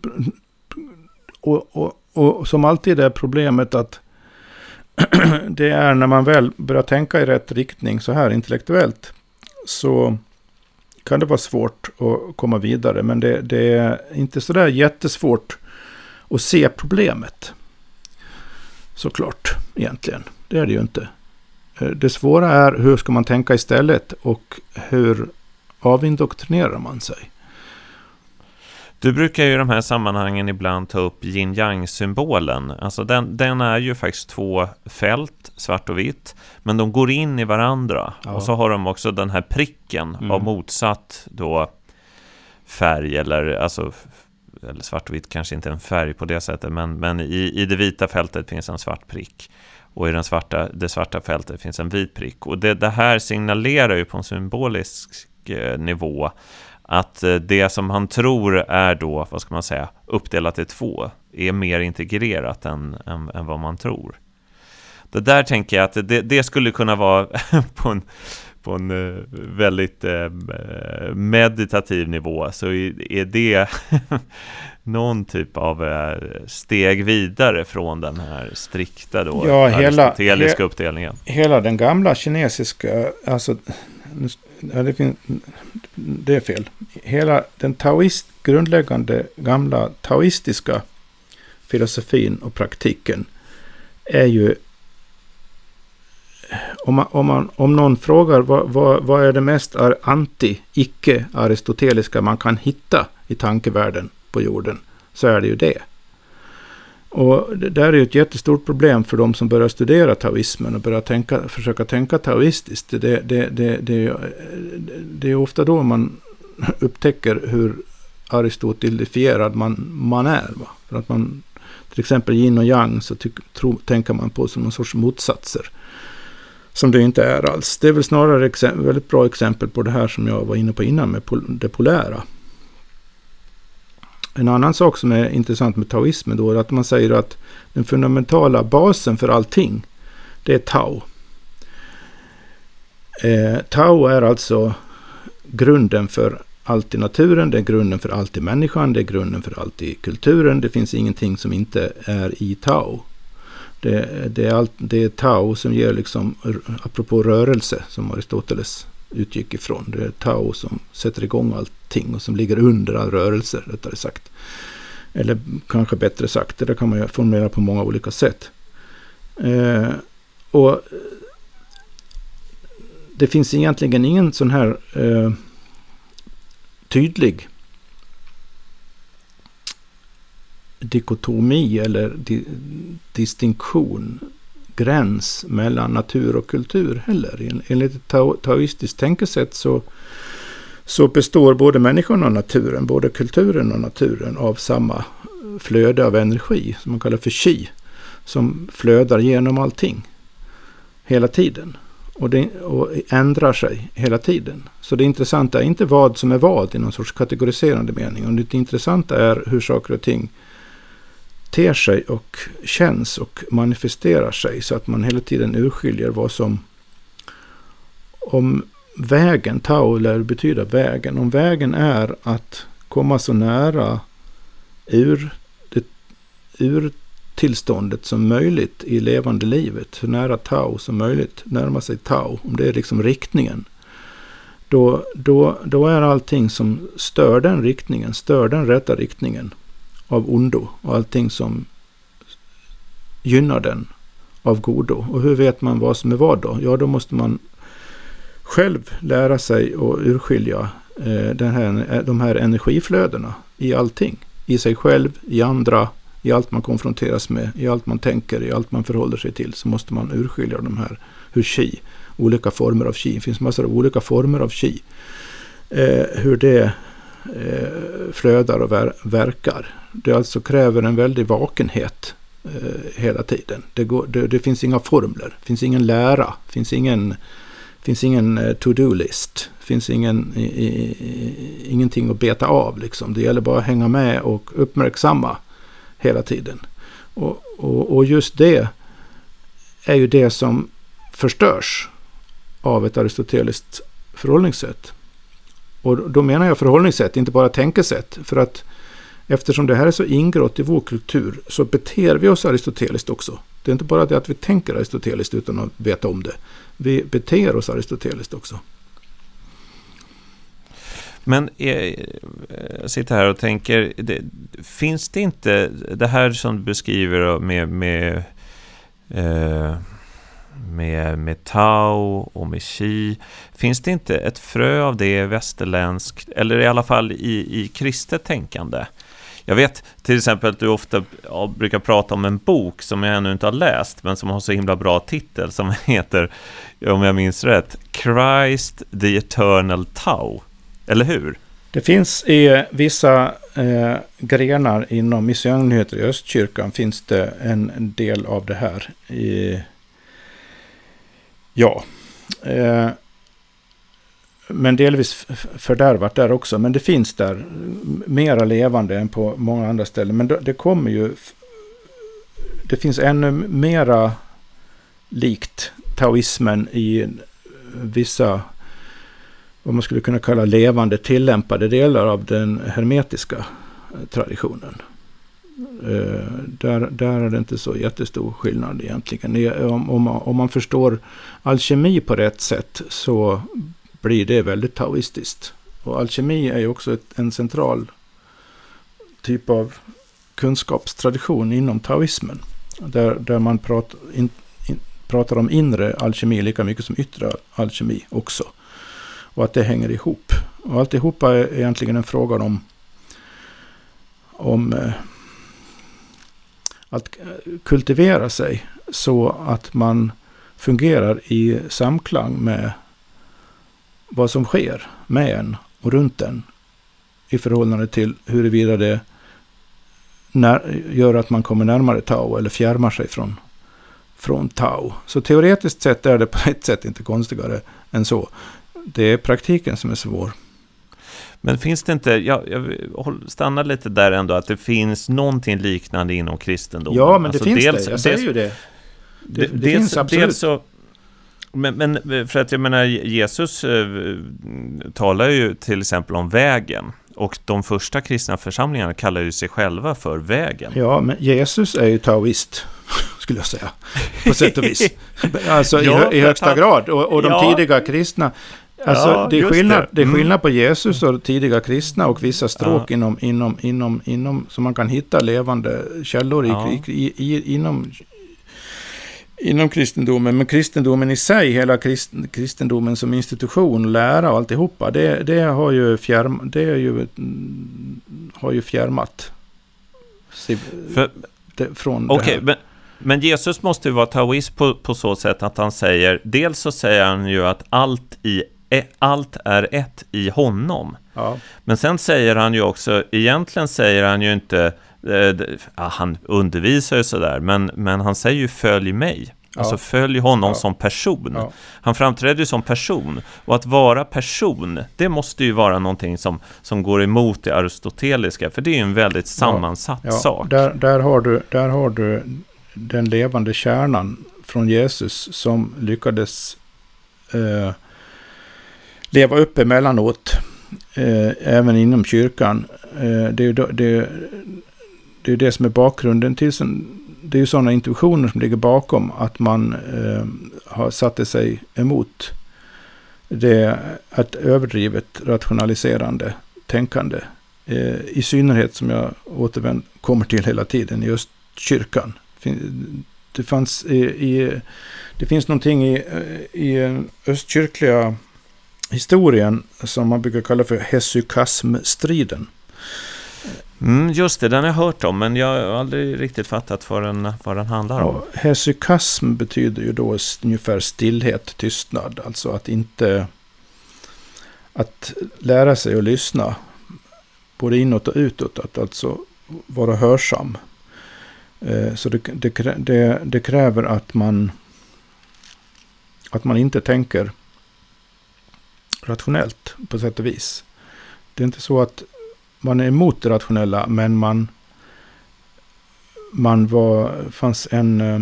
och, och, och som alltid är problemet att det är när man väl börjar tänka i rätt riktning så här intellektuellt. Så kan det vara svårt att komma vidare. Men det, det är inte sådär jättesvårt att se problemet. Såklart, egentligen. Det är det ju inte. Eh, det svåra är hur ska man tänka istället och hur avindoktrinerar man sig? Du brukar ju i de här sammanhangen ibland ta upp yin yang symbolen. Alltså den, den är ju faktiskt två fält, svart och vitt, men de går in i varandra. Ja. Och så har de också den här pricken mm. av motsatt då färg eller alltså eller svart och vitt kanske inte en färg på det sättet, men, men i, i det vita fältet finns en svart prick. Och i den svarta, det svarta fältet finns en vit prick. Och det, det här signalerar ju på en symbolisk eh, nivå att eh, det som han tror är då, vad ska man säga, uppdelat i två, är mer integrerat än, än, än vad man tror. Det där tänker jag att det, det skulle kunna vara på en, på en eh, väldigt eh, meditativ nivå, så är det någon typ av steg vidare från den här strikta då, ja, hela, aristoteliska uppdelningen. Hela den gamla kinesiska, alltså ja, det, finns, det är fel. Hela den taoist, grundläggande gamla taoistiska filosofin och praktiken är ju om, man, om, man, om någon frågar vad, vad, vad är det mest anti, icke-aristoteliska man kan hitta i tankevärlden på jorden, så är det ju det. Och det där är ju ett jättestort problem för de som börjar studera taoismen och börjar tänka, försöka tänka taoistiskt. Det, det, det, det, det är ofta då man upptäcker hur aristotelifierad man, man är. Va? För att man, till exempel yin och yang så tyck, tro, tänker man på som någon sorts motsatser. Som det inte är alls. Det är väl snarare ett väldigt bra exempel på det här som jag var inne på innan med pol, det polära. En annan sak som är intressant med taoismen då är att man säger att den fundamentala basen för allting, det är tao. Eh, tao är alltså grunden för allt i naturen, det är grunden för allt i människan, det är grunden för allt i kulturen. Det finns ingenting som inte är i tao. Det, det, är, allt, det är tao som ger, liksom, apropå rörelse, som Aristoteles utgick ifrån. Det är Tao som sätter igång allting och som ligger under all rörelse, rättare sagt. Eller kanske bättre sagt, det kan man ju formulera på många olika sätt. Eh, och eh, det finns egentligen ingen sån här eh, tydlig dikotomi eller di distinktion gräns mellan natur och kultur heller. Enligt ett taoistiskt tänkesätt så, så består både människan och naturen, både kulturen och naturen av samma flöde av energi som man kallar för chi. Som flödar genom allting hela tiden. Och, det, och ändrar sig hela tiden. Så det intressanta är inte vad som är vad i någon sorts kategoriserande mening. Och det intressanta är hur saker och ting ter sig och känns och manifesterar sig så att man hela tiden urskiljer vad som om vägen, Tao lär betyda vägen, om vägen är att komma så nära ur, det, ur tillståndet som möjligt i levande livet, så nära Tao som möjligt, närma sig Tao, om det är liksom riktningen. Då, då, då är allting som stör den riktningen, stör den rätta riktningen, av ondo och allting som gynnar den av godo. Och hur vet man vad som är vad då? Ja, då måste man själv lära sig att urskilja eh, den här, de här energiflödena i allting. I sig själv, i andra, i allt man konfronteras med, i allt man tänker, i allt man förhåller sig till. Så måste man urskilja de här, hur chi, olika former av chi, det finns massor av olika former av chi. Eh, hur det eh, flödar och ver verkar. Det alltså kräver en väldig vakenhet eh, hela tiden. Det, går, det, det, finns inga formler, det finns ingen lära, det finns ingen, finns ingen eh, to-do-list. Det finns ingen, i, i, ingenting att beta av. Liksom. Det gäller bara att hänga med och uppmärksamma hela tiden. Och, och, och just det är ju det som förstörs av ett aristoteliskt förhållningssätt. Och då menar jag förhållningssätt, inte bara tänkesätt. För att eftersom det här är så ingrått i vår kultur så beter vi oss aristoteliskt också. Det är inte bara det att vi tänker aristoteliskt utan att veta om det. Vi beter oss aristoteliskt också. Men eh, jag sitter här och tänker, det, finns det inte det här som du beskriver med, med, eh, med, med Tao och med chi, finns det inte ett frö av det västerländskt, eller i alla fall i, i kristet tänkande? Jag vet till exempel att du ofta ja, brukar prata om en bok som jag ännu inte har läst, men som har så himla bra titel, som heter, om jag minns rätt, Christ the Eternal Tao. Eller hur? Det finns i vissa eh, grenar inom missionenheter i Östkyrkan finns det en, en del av det här. I, ja. Eh, men delvis fördärvat där också. Men det finns där mera levande än på många andra ställen. Men det, det kommer ju... Det finns ännu mera likt taoismen i vissa vad man skulle kunna kalla levande tillämpade delar av den hermetiska traditionen. Eh, där, där är det inte så jättestor skillnad egentligen. Om, om, man, om man förstår alkemi på rätt sätt så blir det väldigt taoistiskt. Och alkemi är ju också ett, en central typ av kunskapstradition inom taoismen. Där, där man pratar, in, in, pratar om inre alkemi lika mycket som yttre alkemi också. Och att det hänger ihop. Och alltihopa är egentligen en fråga om, om eh, att eh, kultivera sig så att man fungerar i samklang med vad som sker med en och runt en i förhållande till huruvida det när, gör att man kommer närmare Tao eller fjärmar sig från, från Tao. Så teoretiskt sett är det på ett sätt inte konstigare än så det är praktiken som är svår. Men finns det inte, jag, jag stannar lite där ändå, att det finns någonting liknande inom kristendomen? Ja, men det alltså finns dels, det, jag säger ju det. Det, det dels, finns absolut. Så, men, men, för att jag menar, Jesus eh, talar ju till exempel om vägen. Och de första kristna församlingarna kallar ju sig själva för vägen. Ja, men Jesus är ju taoist skulle jag säga. På sätt och vis. Alltså ja, i, i högsta grad. Och, och de ja. tidiga kristna Alltså, ja, det, är skillnad, det. det är mm. skillnad på Jesus och tidiga kristna och vissa stråk ja. inom, inom, inom, inom, som man kan hitta levande källor i, ja. i, i, inom, inom kristendomen. Men kristendomen i sig, hela krist, kristendomen som institution, lära och alltihopa, det, det, har, ju fjärm, det är ju, har ju fjärmat sig För, det, från okay, det här. Men, men Jesus måste ju vara taoist på, på så sätt att han säger, dels så säger han ju att allt i allt är ett i honom. Ja. Men sen säger han ju också, egentligen säger han ju inte, eh, han undervisar ju sådär, men, men han säger ju följ mig. Ja. Alltså följ honom ja. som person. Ja. Han framträder ju som person. Och att vara person, det måste ju vara någonting som, som går emot det aristoteliska. För det är ju en väldigt sammansatt sak. Där, där, har du, där har du den levande kärnan från Jesus som lyckades eh, leva upp emellanåt, eh, även inom kyrkan. Eh, det, är det, det, det är det som är bakgrunden till det är ju sådana intuitioner som ligger bakom att man eh, har satt sig emot det ett överdrivet rationaliserande tänkande. Eh, I synnerhet som jag återvänder, kommer till hela tiden i östkyrkan. Det, fanns i, i, det finns någonting i, eh, i eh, östkyrkliga historien som man brukar kalla för hesykasmstriden. Mm, just det, den har jag hört om, men jag har aldrig riktigt fattat vad den, vad den handlar om. Ja, hesykasm betyder ju då ungefär stillhet, tystnad. Alltså att inte... Att lära sig att lyssna, både inåt och utåt. Att alltså vara hörsam. Eh, så det, det, det, det kräver att man, att man inte tänker rationellt på sätt och vis. Det är inte så att man är emot det rationella, men man, man var, fanns en eh,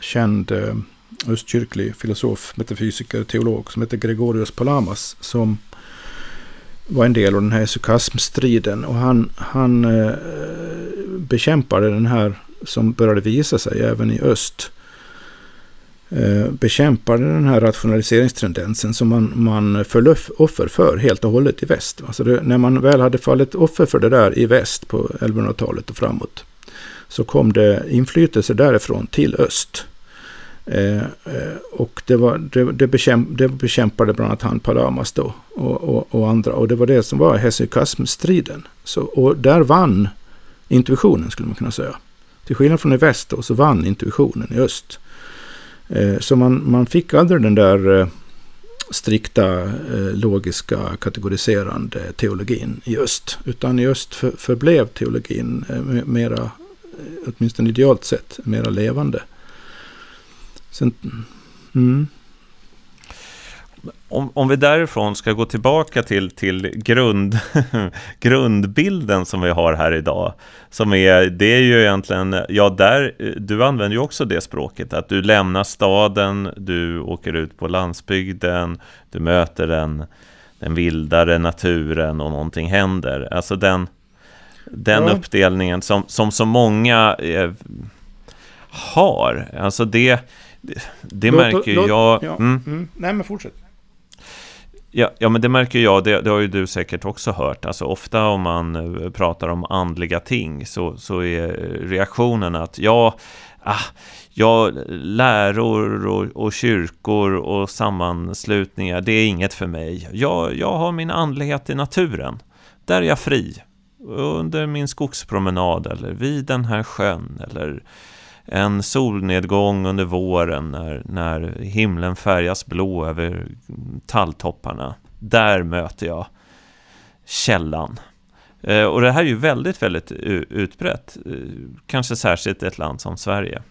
känd eh, östkyrklig filosof, metafysiker, teolog som heter Gregorius Palamas som var en del av den här esukasmstriden. Och han, han eh, bekämpade den här som började visa sig även i öst. Eh, bekämpade den här rationaliseringstendensen som man, man föll offer för helt och hållet i väst. Alltså det, när man väl hade fallit offer för det där i väst på 1100-talet och framåt så kom det inflytelse därifrån till öst. Eh, eh, och det, var, det, det, bekämp, det bekämpade bland annat han Palamas då och, och, och, andra. Och det var det som var hesychasmstriden. Så, och där vann intuitionen skulle man kunna säga. Till skillnad från i väst då, så vann intuitionen i öst. Eh, så man, man fick aldrig den där eh, strikta eh, logiska kategoriserande teologin i öst. Utan i öst för, förblev teologin mera, åtminstone idealt sett, mera levande. Sen, mm. Om, om vi därifrån ska gå tillbaka till, till grund, grundbilden som vi har här idag. Som är, det är ju egentligen, ja där, du använder ju också det språket. Att du lämnar staden, du åker ut på landsbygden, du möter den, den vildare naturen och någonting händer. Alltså den, den ja. uppdelningen som, som så många eh, har. Alltså det det låt, märker låt, jag... Ja, mm. Mm. Nej, men fortsätt. Ja, ja, men det märker jag, det, det, har ju du säkert också hört. Alltså ofta om man eh, pratar om andliga ting så, så är reaktionen att ja, ah, ja läror och, och, kyrkor och sammanslutningar, det är inget för mig. Jag, jag har min andlighet i naturen. Där är jag fri. Under min skogspromenad eller vid den här sjön eller en solnedgång under våren när, när himlen färgas blå över talltopparna. Där möter jag källan. Eh, och det här är ju väldigt, väldigt utbrett. Eh, kanske särskilt i ett land som Sverige.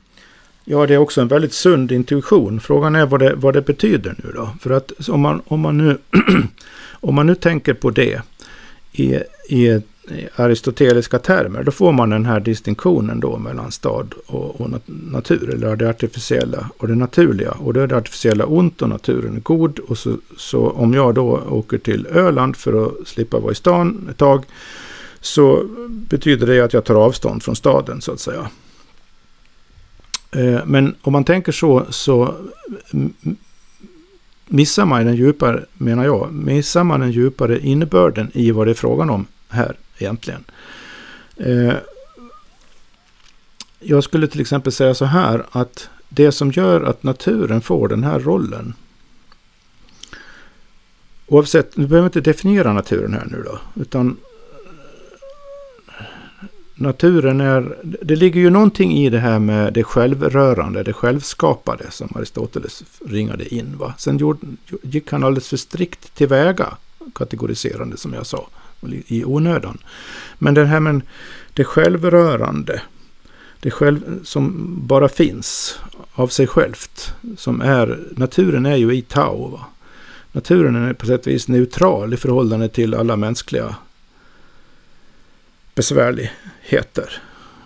Ja, det är också en väldigt sund intuition. Frågan är vad det, vad det betyder nu då. För att om man, om man, nu, om man nu tänker på det i, i ett aristoteliska termer, då får man den här distinktionen då mellan stad och, och, natur, eller det artificiella och det naturliga. Och då är det artificiella ont och naturen är god. Och så, så om jag då åker till Öland för att slippa vara i stan ett tag, så betyder det att jag tar avstånd från staden så att säga. Eh, men om man tänker så, så missar man den djupare, menar jag, missar man den djupare innebörden i vad det är frågan om här egentligen. Eh, jag skulle till exempel säga så här att det som gör att naturen får den här rollen. Oavsett, nu behöver vi inte definiera naturen här nu då. Utan naturen är, det ligger ju någonting i det här med det självrörande, det självskapade som Aristoteles ringade in. Va? Sen gjorde, gick han alldeles för strikt tillväga, kategoriserande som jag sa i onödan. Men det här med det självrörande, det själv, som bara finns av sig självt. Som är, naturen är ju i Tao. Va? Naturen är på sätt och vis neutral i förhållande till alla mänskliga besvärligheter.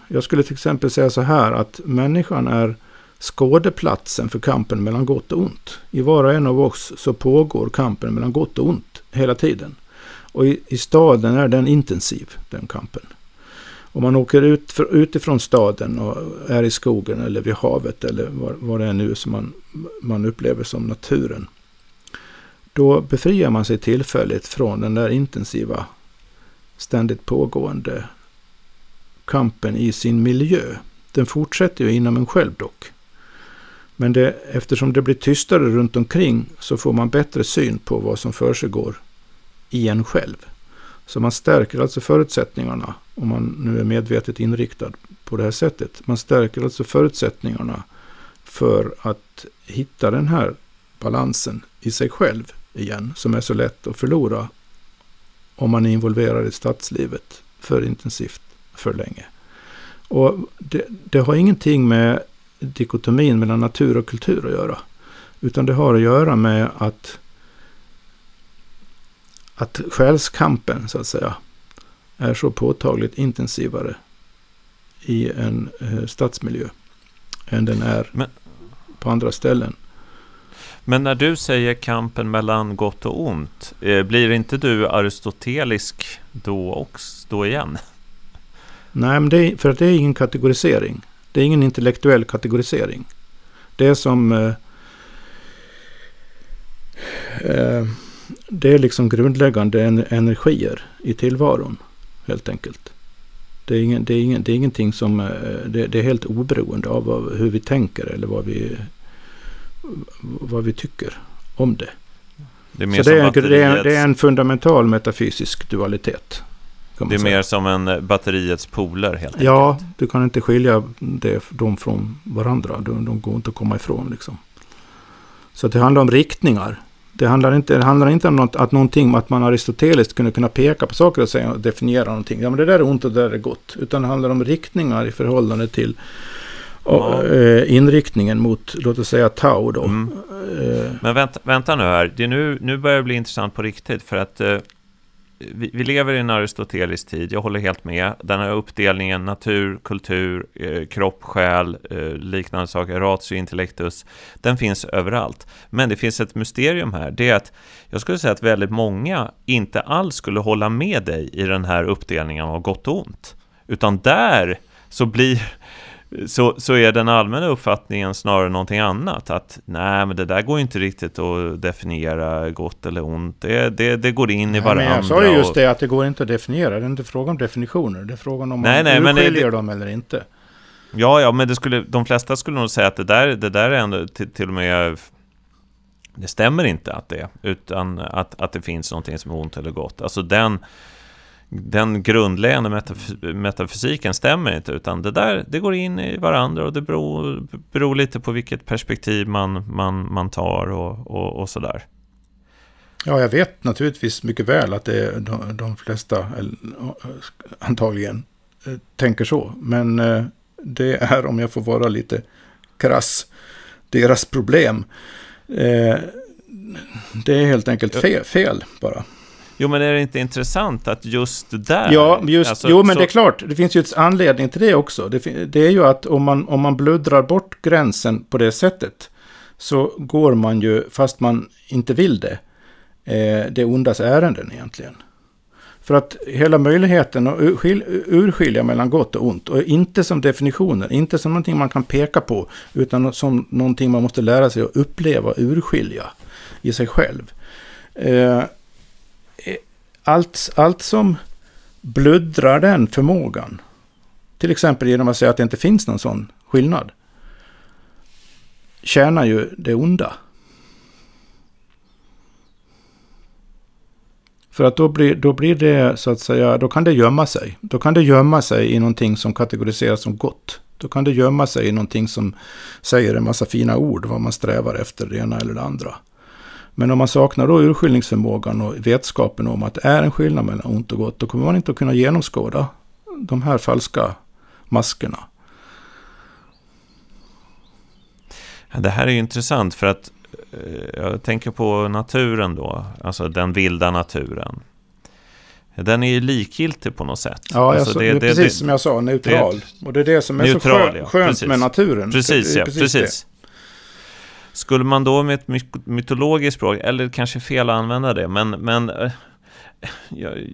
Jag skulle till exempel säga så här att människan är skådeplatsen för kampen mellan gott och ont. I var och en av oss så pågår kampen mellan gott och ont hela tiden. Och i, i staden är den intensiv, den kampen. Om man åker ut för, utifrån staden och är i skogen eller vid havet eller vad, vad det är nu som man, man upplever som naturen. Då befriar man sig tillfälligt från den där intensiva, ständigt pågående kampen i sin miljö. Den fortsätter ju inom en själv dock. Men det, eftersom det blir tystare runt omkring så får man bättre syn på vad som försiggår i en själv. Så man stärker alltså förutsättningarna, om man nu är medvetet inriktad på det här sättet. Man stärker alltså förutsättningarna för att hitta den här balansen i sig själv igen, som är så lätt att förlora om man är involverad i stadslivet för intensivt för länge. Och det, det har ingenting med dikotomin mellan natur och kultur att göra. Utan det har att göra med att att själskampen så att säga är så påtagligt intensivare i en eh, stadsmiljö än den är Men, på andra ställen. Men när du säger kampen mellan gott och ont, eh, blir inte du aristotelisk då också, då igen? Nej, men är, för att det är ingen kategorisering. Det är ingen intellektuell kategorisering. Det är som... Eh, eh, det är liksom grundläggande energier i tillvaron, helt enkelt. Det är, ingen, det är, ingen, det är ingenting som... Eh, det, det, är helt oberoende av hur vi tänker eller vad vi, vad vi tycker om det. Det är, Så det är, är, det är en fundamental metafysisk dualitet. Det är mer som en eh, batteriets poler helt enkelt. Ja, du kan inte skilja det, dem från varandra. De, de går inte att komma ifrån liksom. Så det handlar om riktningar. Det handlar inte, det handlar inte om något, att någonting att man aristoteliskt kunde kunna peka på saker och säga och definiera någonting. Ja, men det där är ont och det där är gott. Utan det handlar om riktningar i förhållande till ja. äh, inriktningen mot, låt oss säga Tau då. Mm. Äh, men vänta, vänta nu här. Det nu, nu börjar det bli intressant på riktigt. För att äh, vi, vi, lever i en aristotelisk tid, jag håller helt med. Den här uppdelningen natur, kultur, eh, kropp, själ, eh, liknande saker, ratio, intellectus, den finns överallt. Men det finns ett mysterium här, det är att jag skulle säga att väldigt många inte alls skulle hålla med dig i den här uppdelningen av gott och ont. Utan där så blir så, så är den allmänna uppfattningen snarare någonting annat. Att nej, men det där går inte riktigt att definiera gott eller ont. Det, det, det går in i varandra. Nej, jag sa ju just det, att det går inte att definiera. Det är inte fråga om definitioner. Det är frågan om nej, man nej, urskiljer dem eller inte. Ja, ja, men det skulle, de flesta skulle nog säga att det där, det där är ändå till, till och med... Det stämmer inte att det utan att, att det finns någonting som är ont eller gott. Alltså den den grundläggande metaf metafysiken stämmer inte, utan det där det går in i varandra och det beror, beror lite på vilket perspektiv man, man, man tar och, och, och sådär. Ja, jag vet naturligtvis mycket väl att det är de, de flesta, antagligen, eh, tänker så. Men eh, det är, om jag får vara lite krass, deras problem. Eh, det är helt enkelt fel, fel bara. Jo, men är det inte intressant att just där... Ja, just, alltså, jo, men så... det är klart. Det finns ju ett anledning till det också. Det, det, är ju att om man, om man bluddrar bort gränsen på det sättet så går man ju, fast man inte vill det, eh, det ondas ärenden egentligen. För att hela möjligheten att urskilja mellan gott och ont, och inte som definitioner, inte som någonting man kan peka på, utan som någonting man måste lära sig att uppleva urskilja i sig själv. Eh, allt, allt som bluddrar den förmågan, till exempel genom att säga att det inte finns någon sån skillnad, tjänar ju det onda. För att då blir, då blir det så att säga, då kan det gömma sig. Då kan det gömma sig i någonting som kategoriseras som gott. Då kan det gömma sig i någonting som säger en massa fina ord, vad man strävar efter, det ena eller det andra. Men om man saknar då urskiljningsförmågan och vetskapen om att det är en skillnad mellan ont och gott, då kommer man inte att kunna genomskåda de här falska maskerna. Det här är ju intressant för att eh, jag tänker på naturen då, alltså den vilda naturen. Den är ju likgiltig på något sätt. Ja, alltså så, det, det, precis det, som jag sa, neutral. och det är det som är neutral, så skönt ja, med naturen. Precis, ja, precis. precis. Skulle man då med ett mytologiskt språk, eller kanske fel att använda det, men, men eh,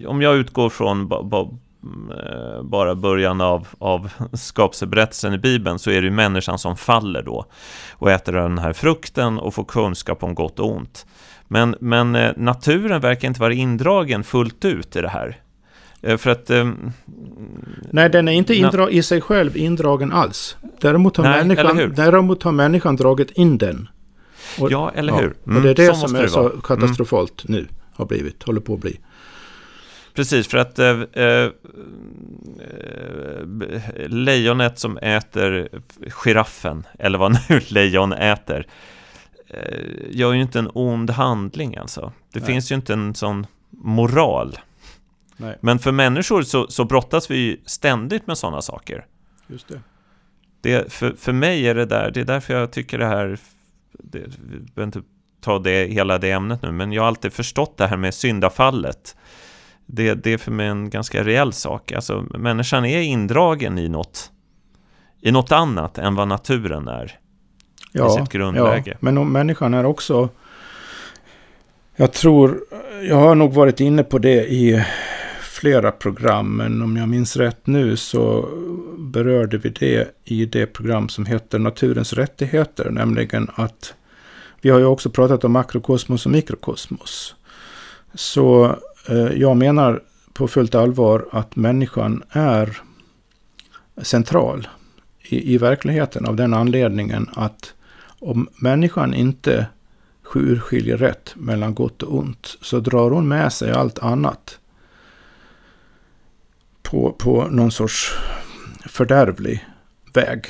om jag utgår från eh, bara början av, av skapelseberättelsen i Bibeln så är det ju människan som faller då och äter den här frukten och får kunskap om gott och ont. Men, men eh, naturen verkar inte vara indragen fullt ut i det här. För att... Nej, den är inte indra i sig själv indragen alls. Däremot har, nej, människan, däremot har människan dragit in den. Och, ja, eller hur? Mm, och det är det som är så katastrofalt mm. nu, har blivit, håller på att bli. Precis, för att eh, eh, lejonet som äter giraffen, eller vad nu lejon äter, eh, gör ju inte en ond handling alltså. Det Nej. finns ju inte en sån moral. Nej. Men för människor så, så brottas vi ständigt med sådana saker. Just det. det för, för mig är det där, det är därför jag tycker det här det, vi behöver inte ta det, hela det ämnet nu, men jag har alltid förstått det här med syndafallet. Det, det är för mig en ganska reell sak. Alltså, människan är indragen i något, i något annat än vad naturen är. ja, i sitt grundläge. Ja, men människan är också... Jag tror, jag har nog varit inne på det i flera program, men om jag minns rätt nu så berörde vi det i det program som heter Naturens rättigheter, nämligen att vi har ju också pratat om makrokosmos och mikrokosmos. Så eh, jag menar på fullt allvar att människan är central i, i verkligheten av den anledningen att om människan inte urskiljer rätt mellan gott och ont så drar hon med sig allt annat på, på någon sorts fördärvlig väg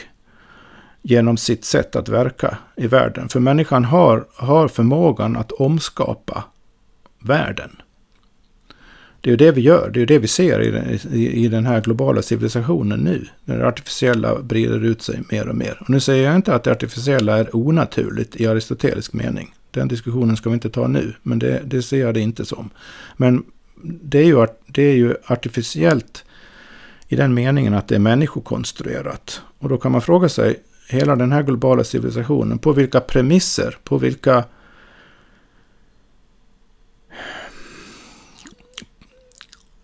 genom sitt sätt att verka i världen. För människan har, har förmågan att omskapa världen. Det är ju det vi gör, det är det vi ser i den, i, i den här globala civilisationen nu. När det artificiella breder ut sig mer och mer. Och nu säger jag inte att det artificiella är onaturligt i aristotelisk mening. Den diskussionen ska vi inte ta nu, men det, det ser jag det inte som. Men det är ju, det är ju artificiellt i den meningen att det är människokonstruerat. Och då kan man fråga sig, hela den här globala civilisationen, på vilka premisser, på vilka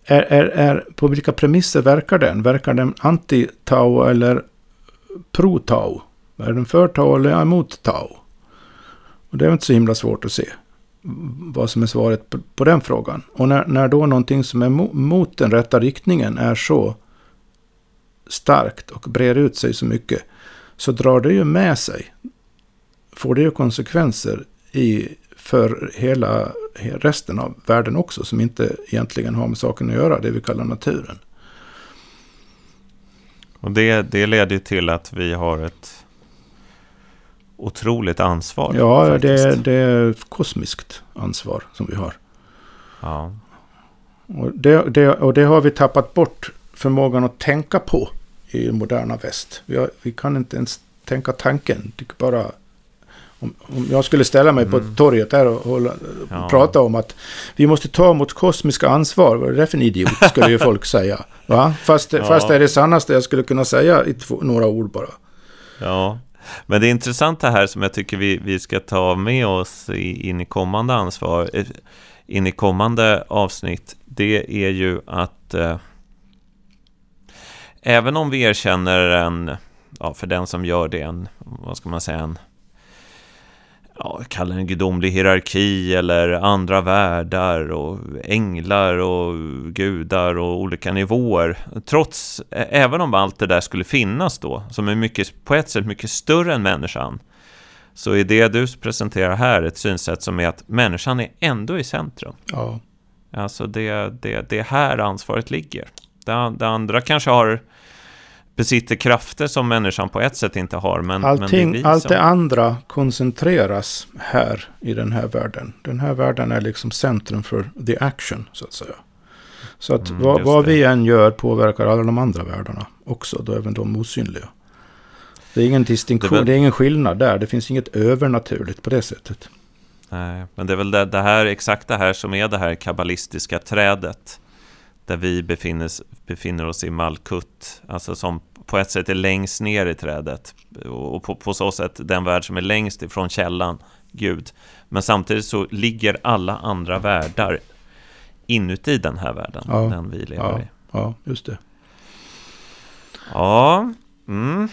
är, är, är, på vilka premisser verkar den? Verkar den anti-Tao eller pro-Tao? Är den för Tao eller emot Tao? Och det är inte så himla svårt att se vad som är svaret på, på den frågan. Och när, när då någonting som är mo, mot den rätta riktningen är så starkt och breder ut sig så mycket så drar det ju med sig, får det ju konsekvenser i, för hela resten av världen också som inte egentligen har med saken att göra, det vi kallar naturen. Och det, det leder till att vi har ett otroligt ansvar. Ja, det, det är ett kosmiskt ansvar som vi har. Ja. Och det, det, och det har vi tappat bort förmågan att tänka på i moderna väst. Vi, har, vi kan inte ens tänka tanken. Det bara, om, om jag skulle ställa mig mm. på torget där och, och ja. prata om att vi måste ta mot kosmiska ansvar. Vad är det för en idiot? Skulle ju folk säga. Va? Fast, ja. fast det är det sannaste jag skulle kunna säga i två, några ord bara. Ja, men det är intressant det här som jag tycker vi, vi ska ta med oss i, in i kommande ansvar, eh, in i kommande avsnitt. Det är ju att eh, även om vi erkänner en, ja, för den som gör det, en, vad ska man säga, en, ja, kalla en gudomlig hierarki eller andra världar och änglar och gudar och olika nivåer. Trots, även om allt det där skulle finnas då, som är mycket, på ett sätt mycket större än människan, så är det du presenterar här ett synsätt som är att människan är ändå i centrum. Ja. Alltså det, det, det är här ansvaret ligger. Det, det andra kanske har besitter krafter som människan på ett sätt inte har. Men, Allting, men det allt det andra koncentreras här i den här världen. Den här världen är liksom centrum för the action, så att säga. Så att mm, vad, vad vi än gör påverkar alla de andra världarna också, då även de osynliga. Det är ingen distinktion, det, väl... det är ingen skillnad där. Det finns inget övernaturligt på det sättet. Nej, men det är väl det, det här, exakt det här som är det här kabbalistiska trädet där vi befinner, befinner oss i Malkut, alltså som på ett sätt är längst ner i trädet och på, på så sätt den värld som är längst ifrån källan, Gud. Men samtidigt så ligger alla andra världar inuti den här världen, ja, den vi lever ja, i. Ja, just det. Ja, mm.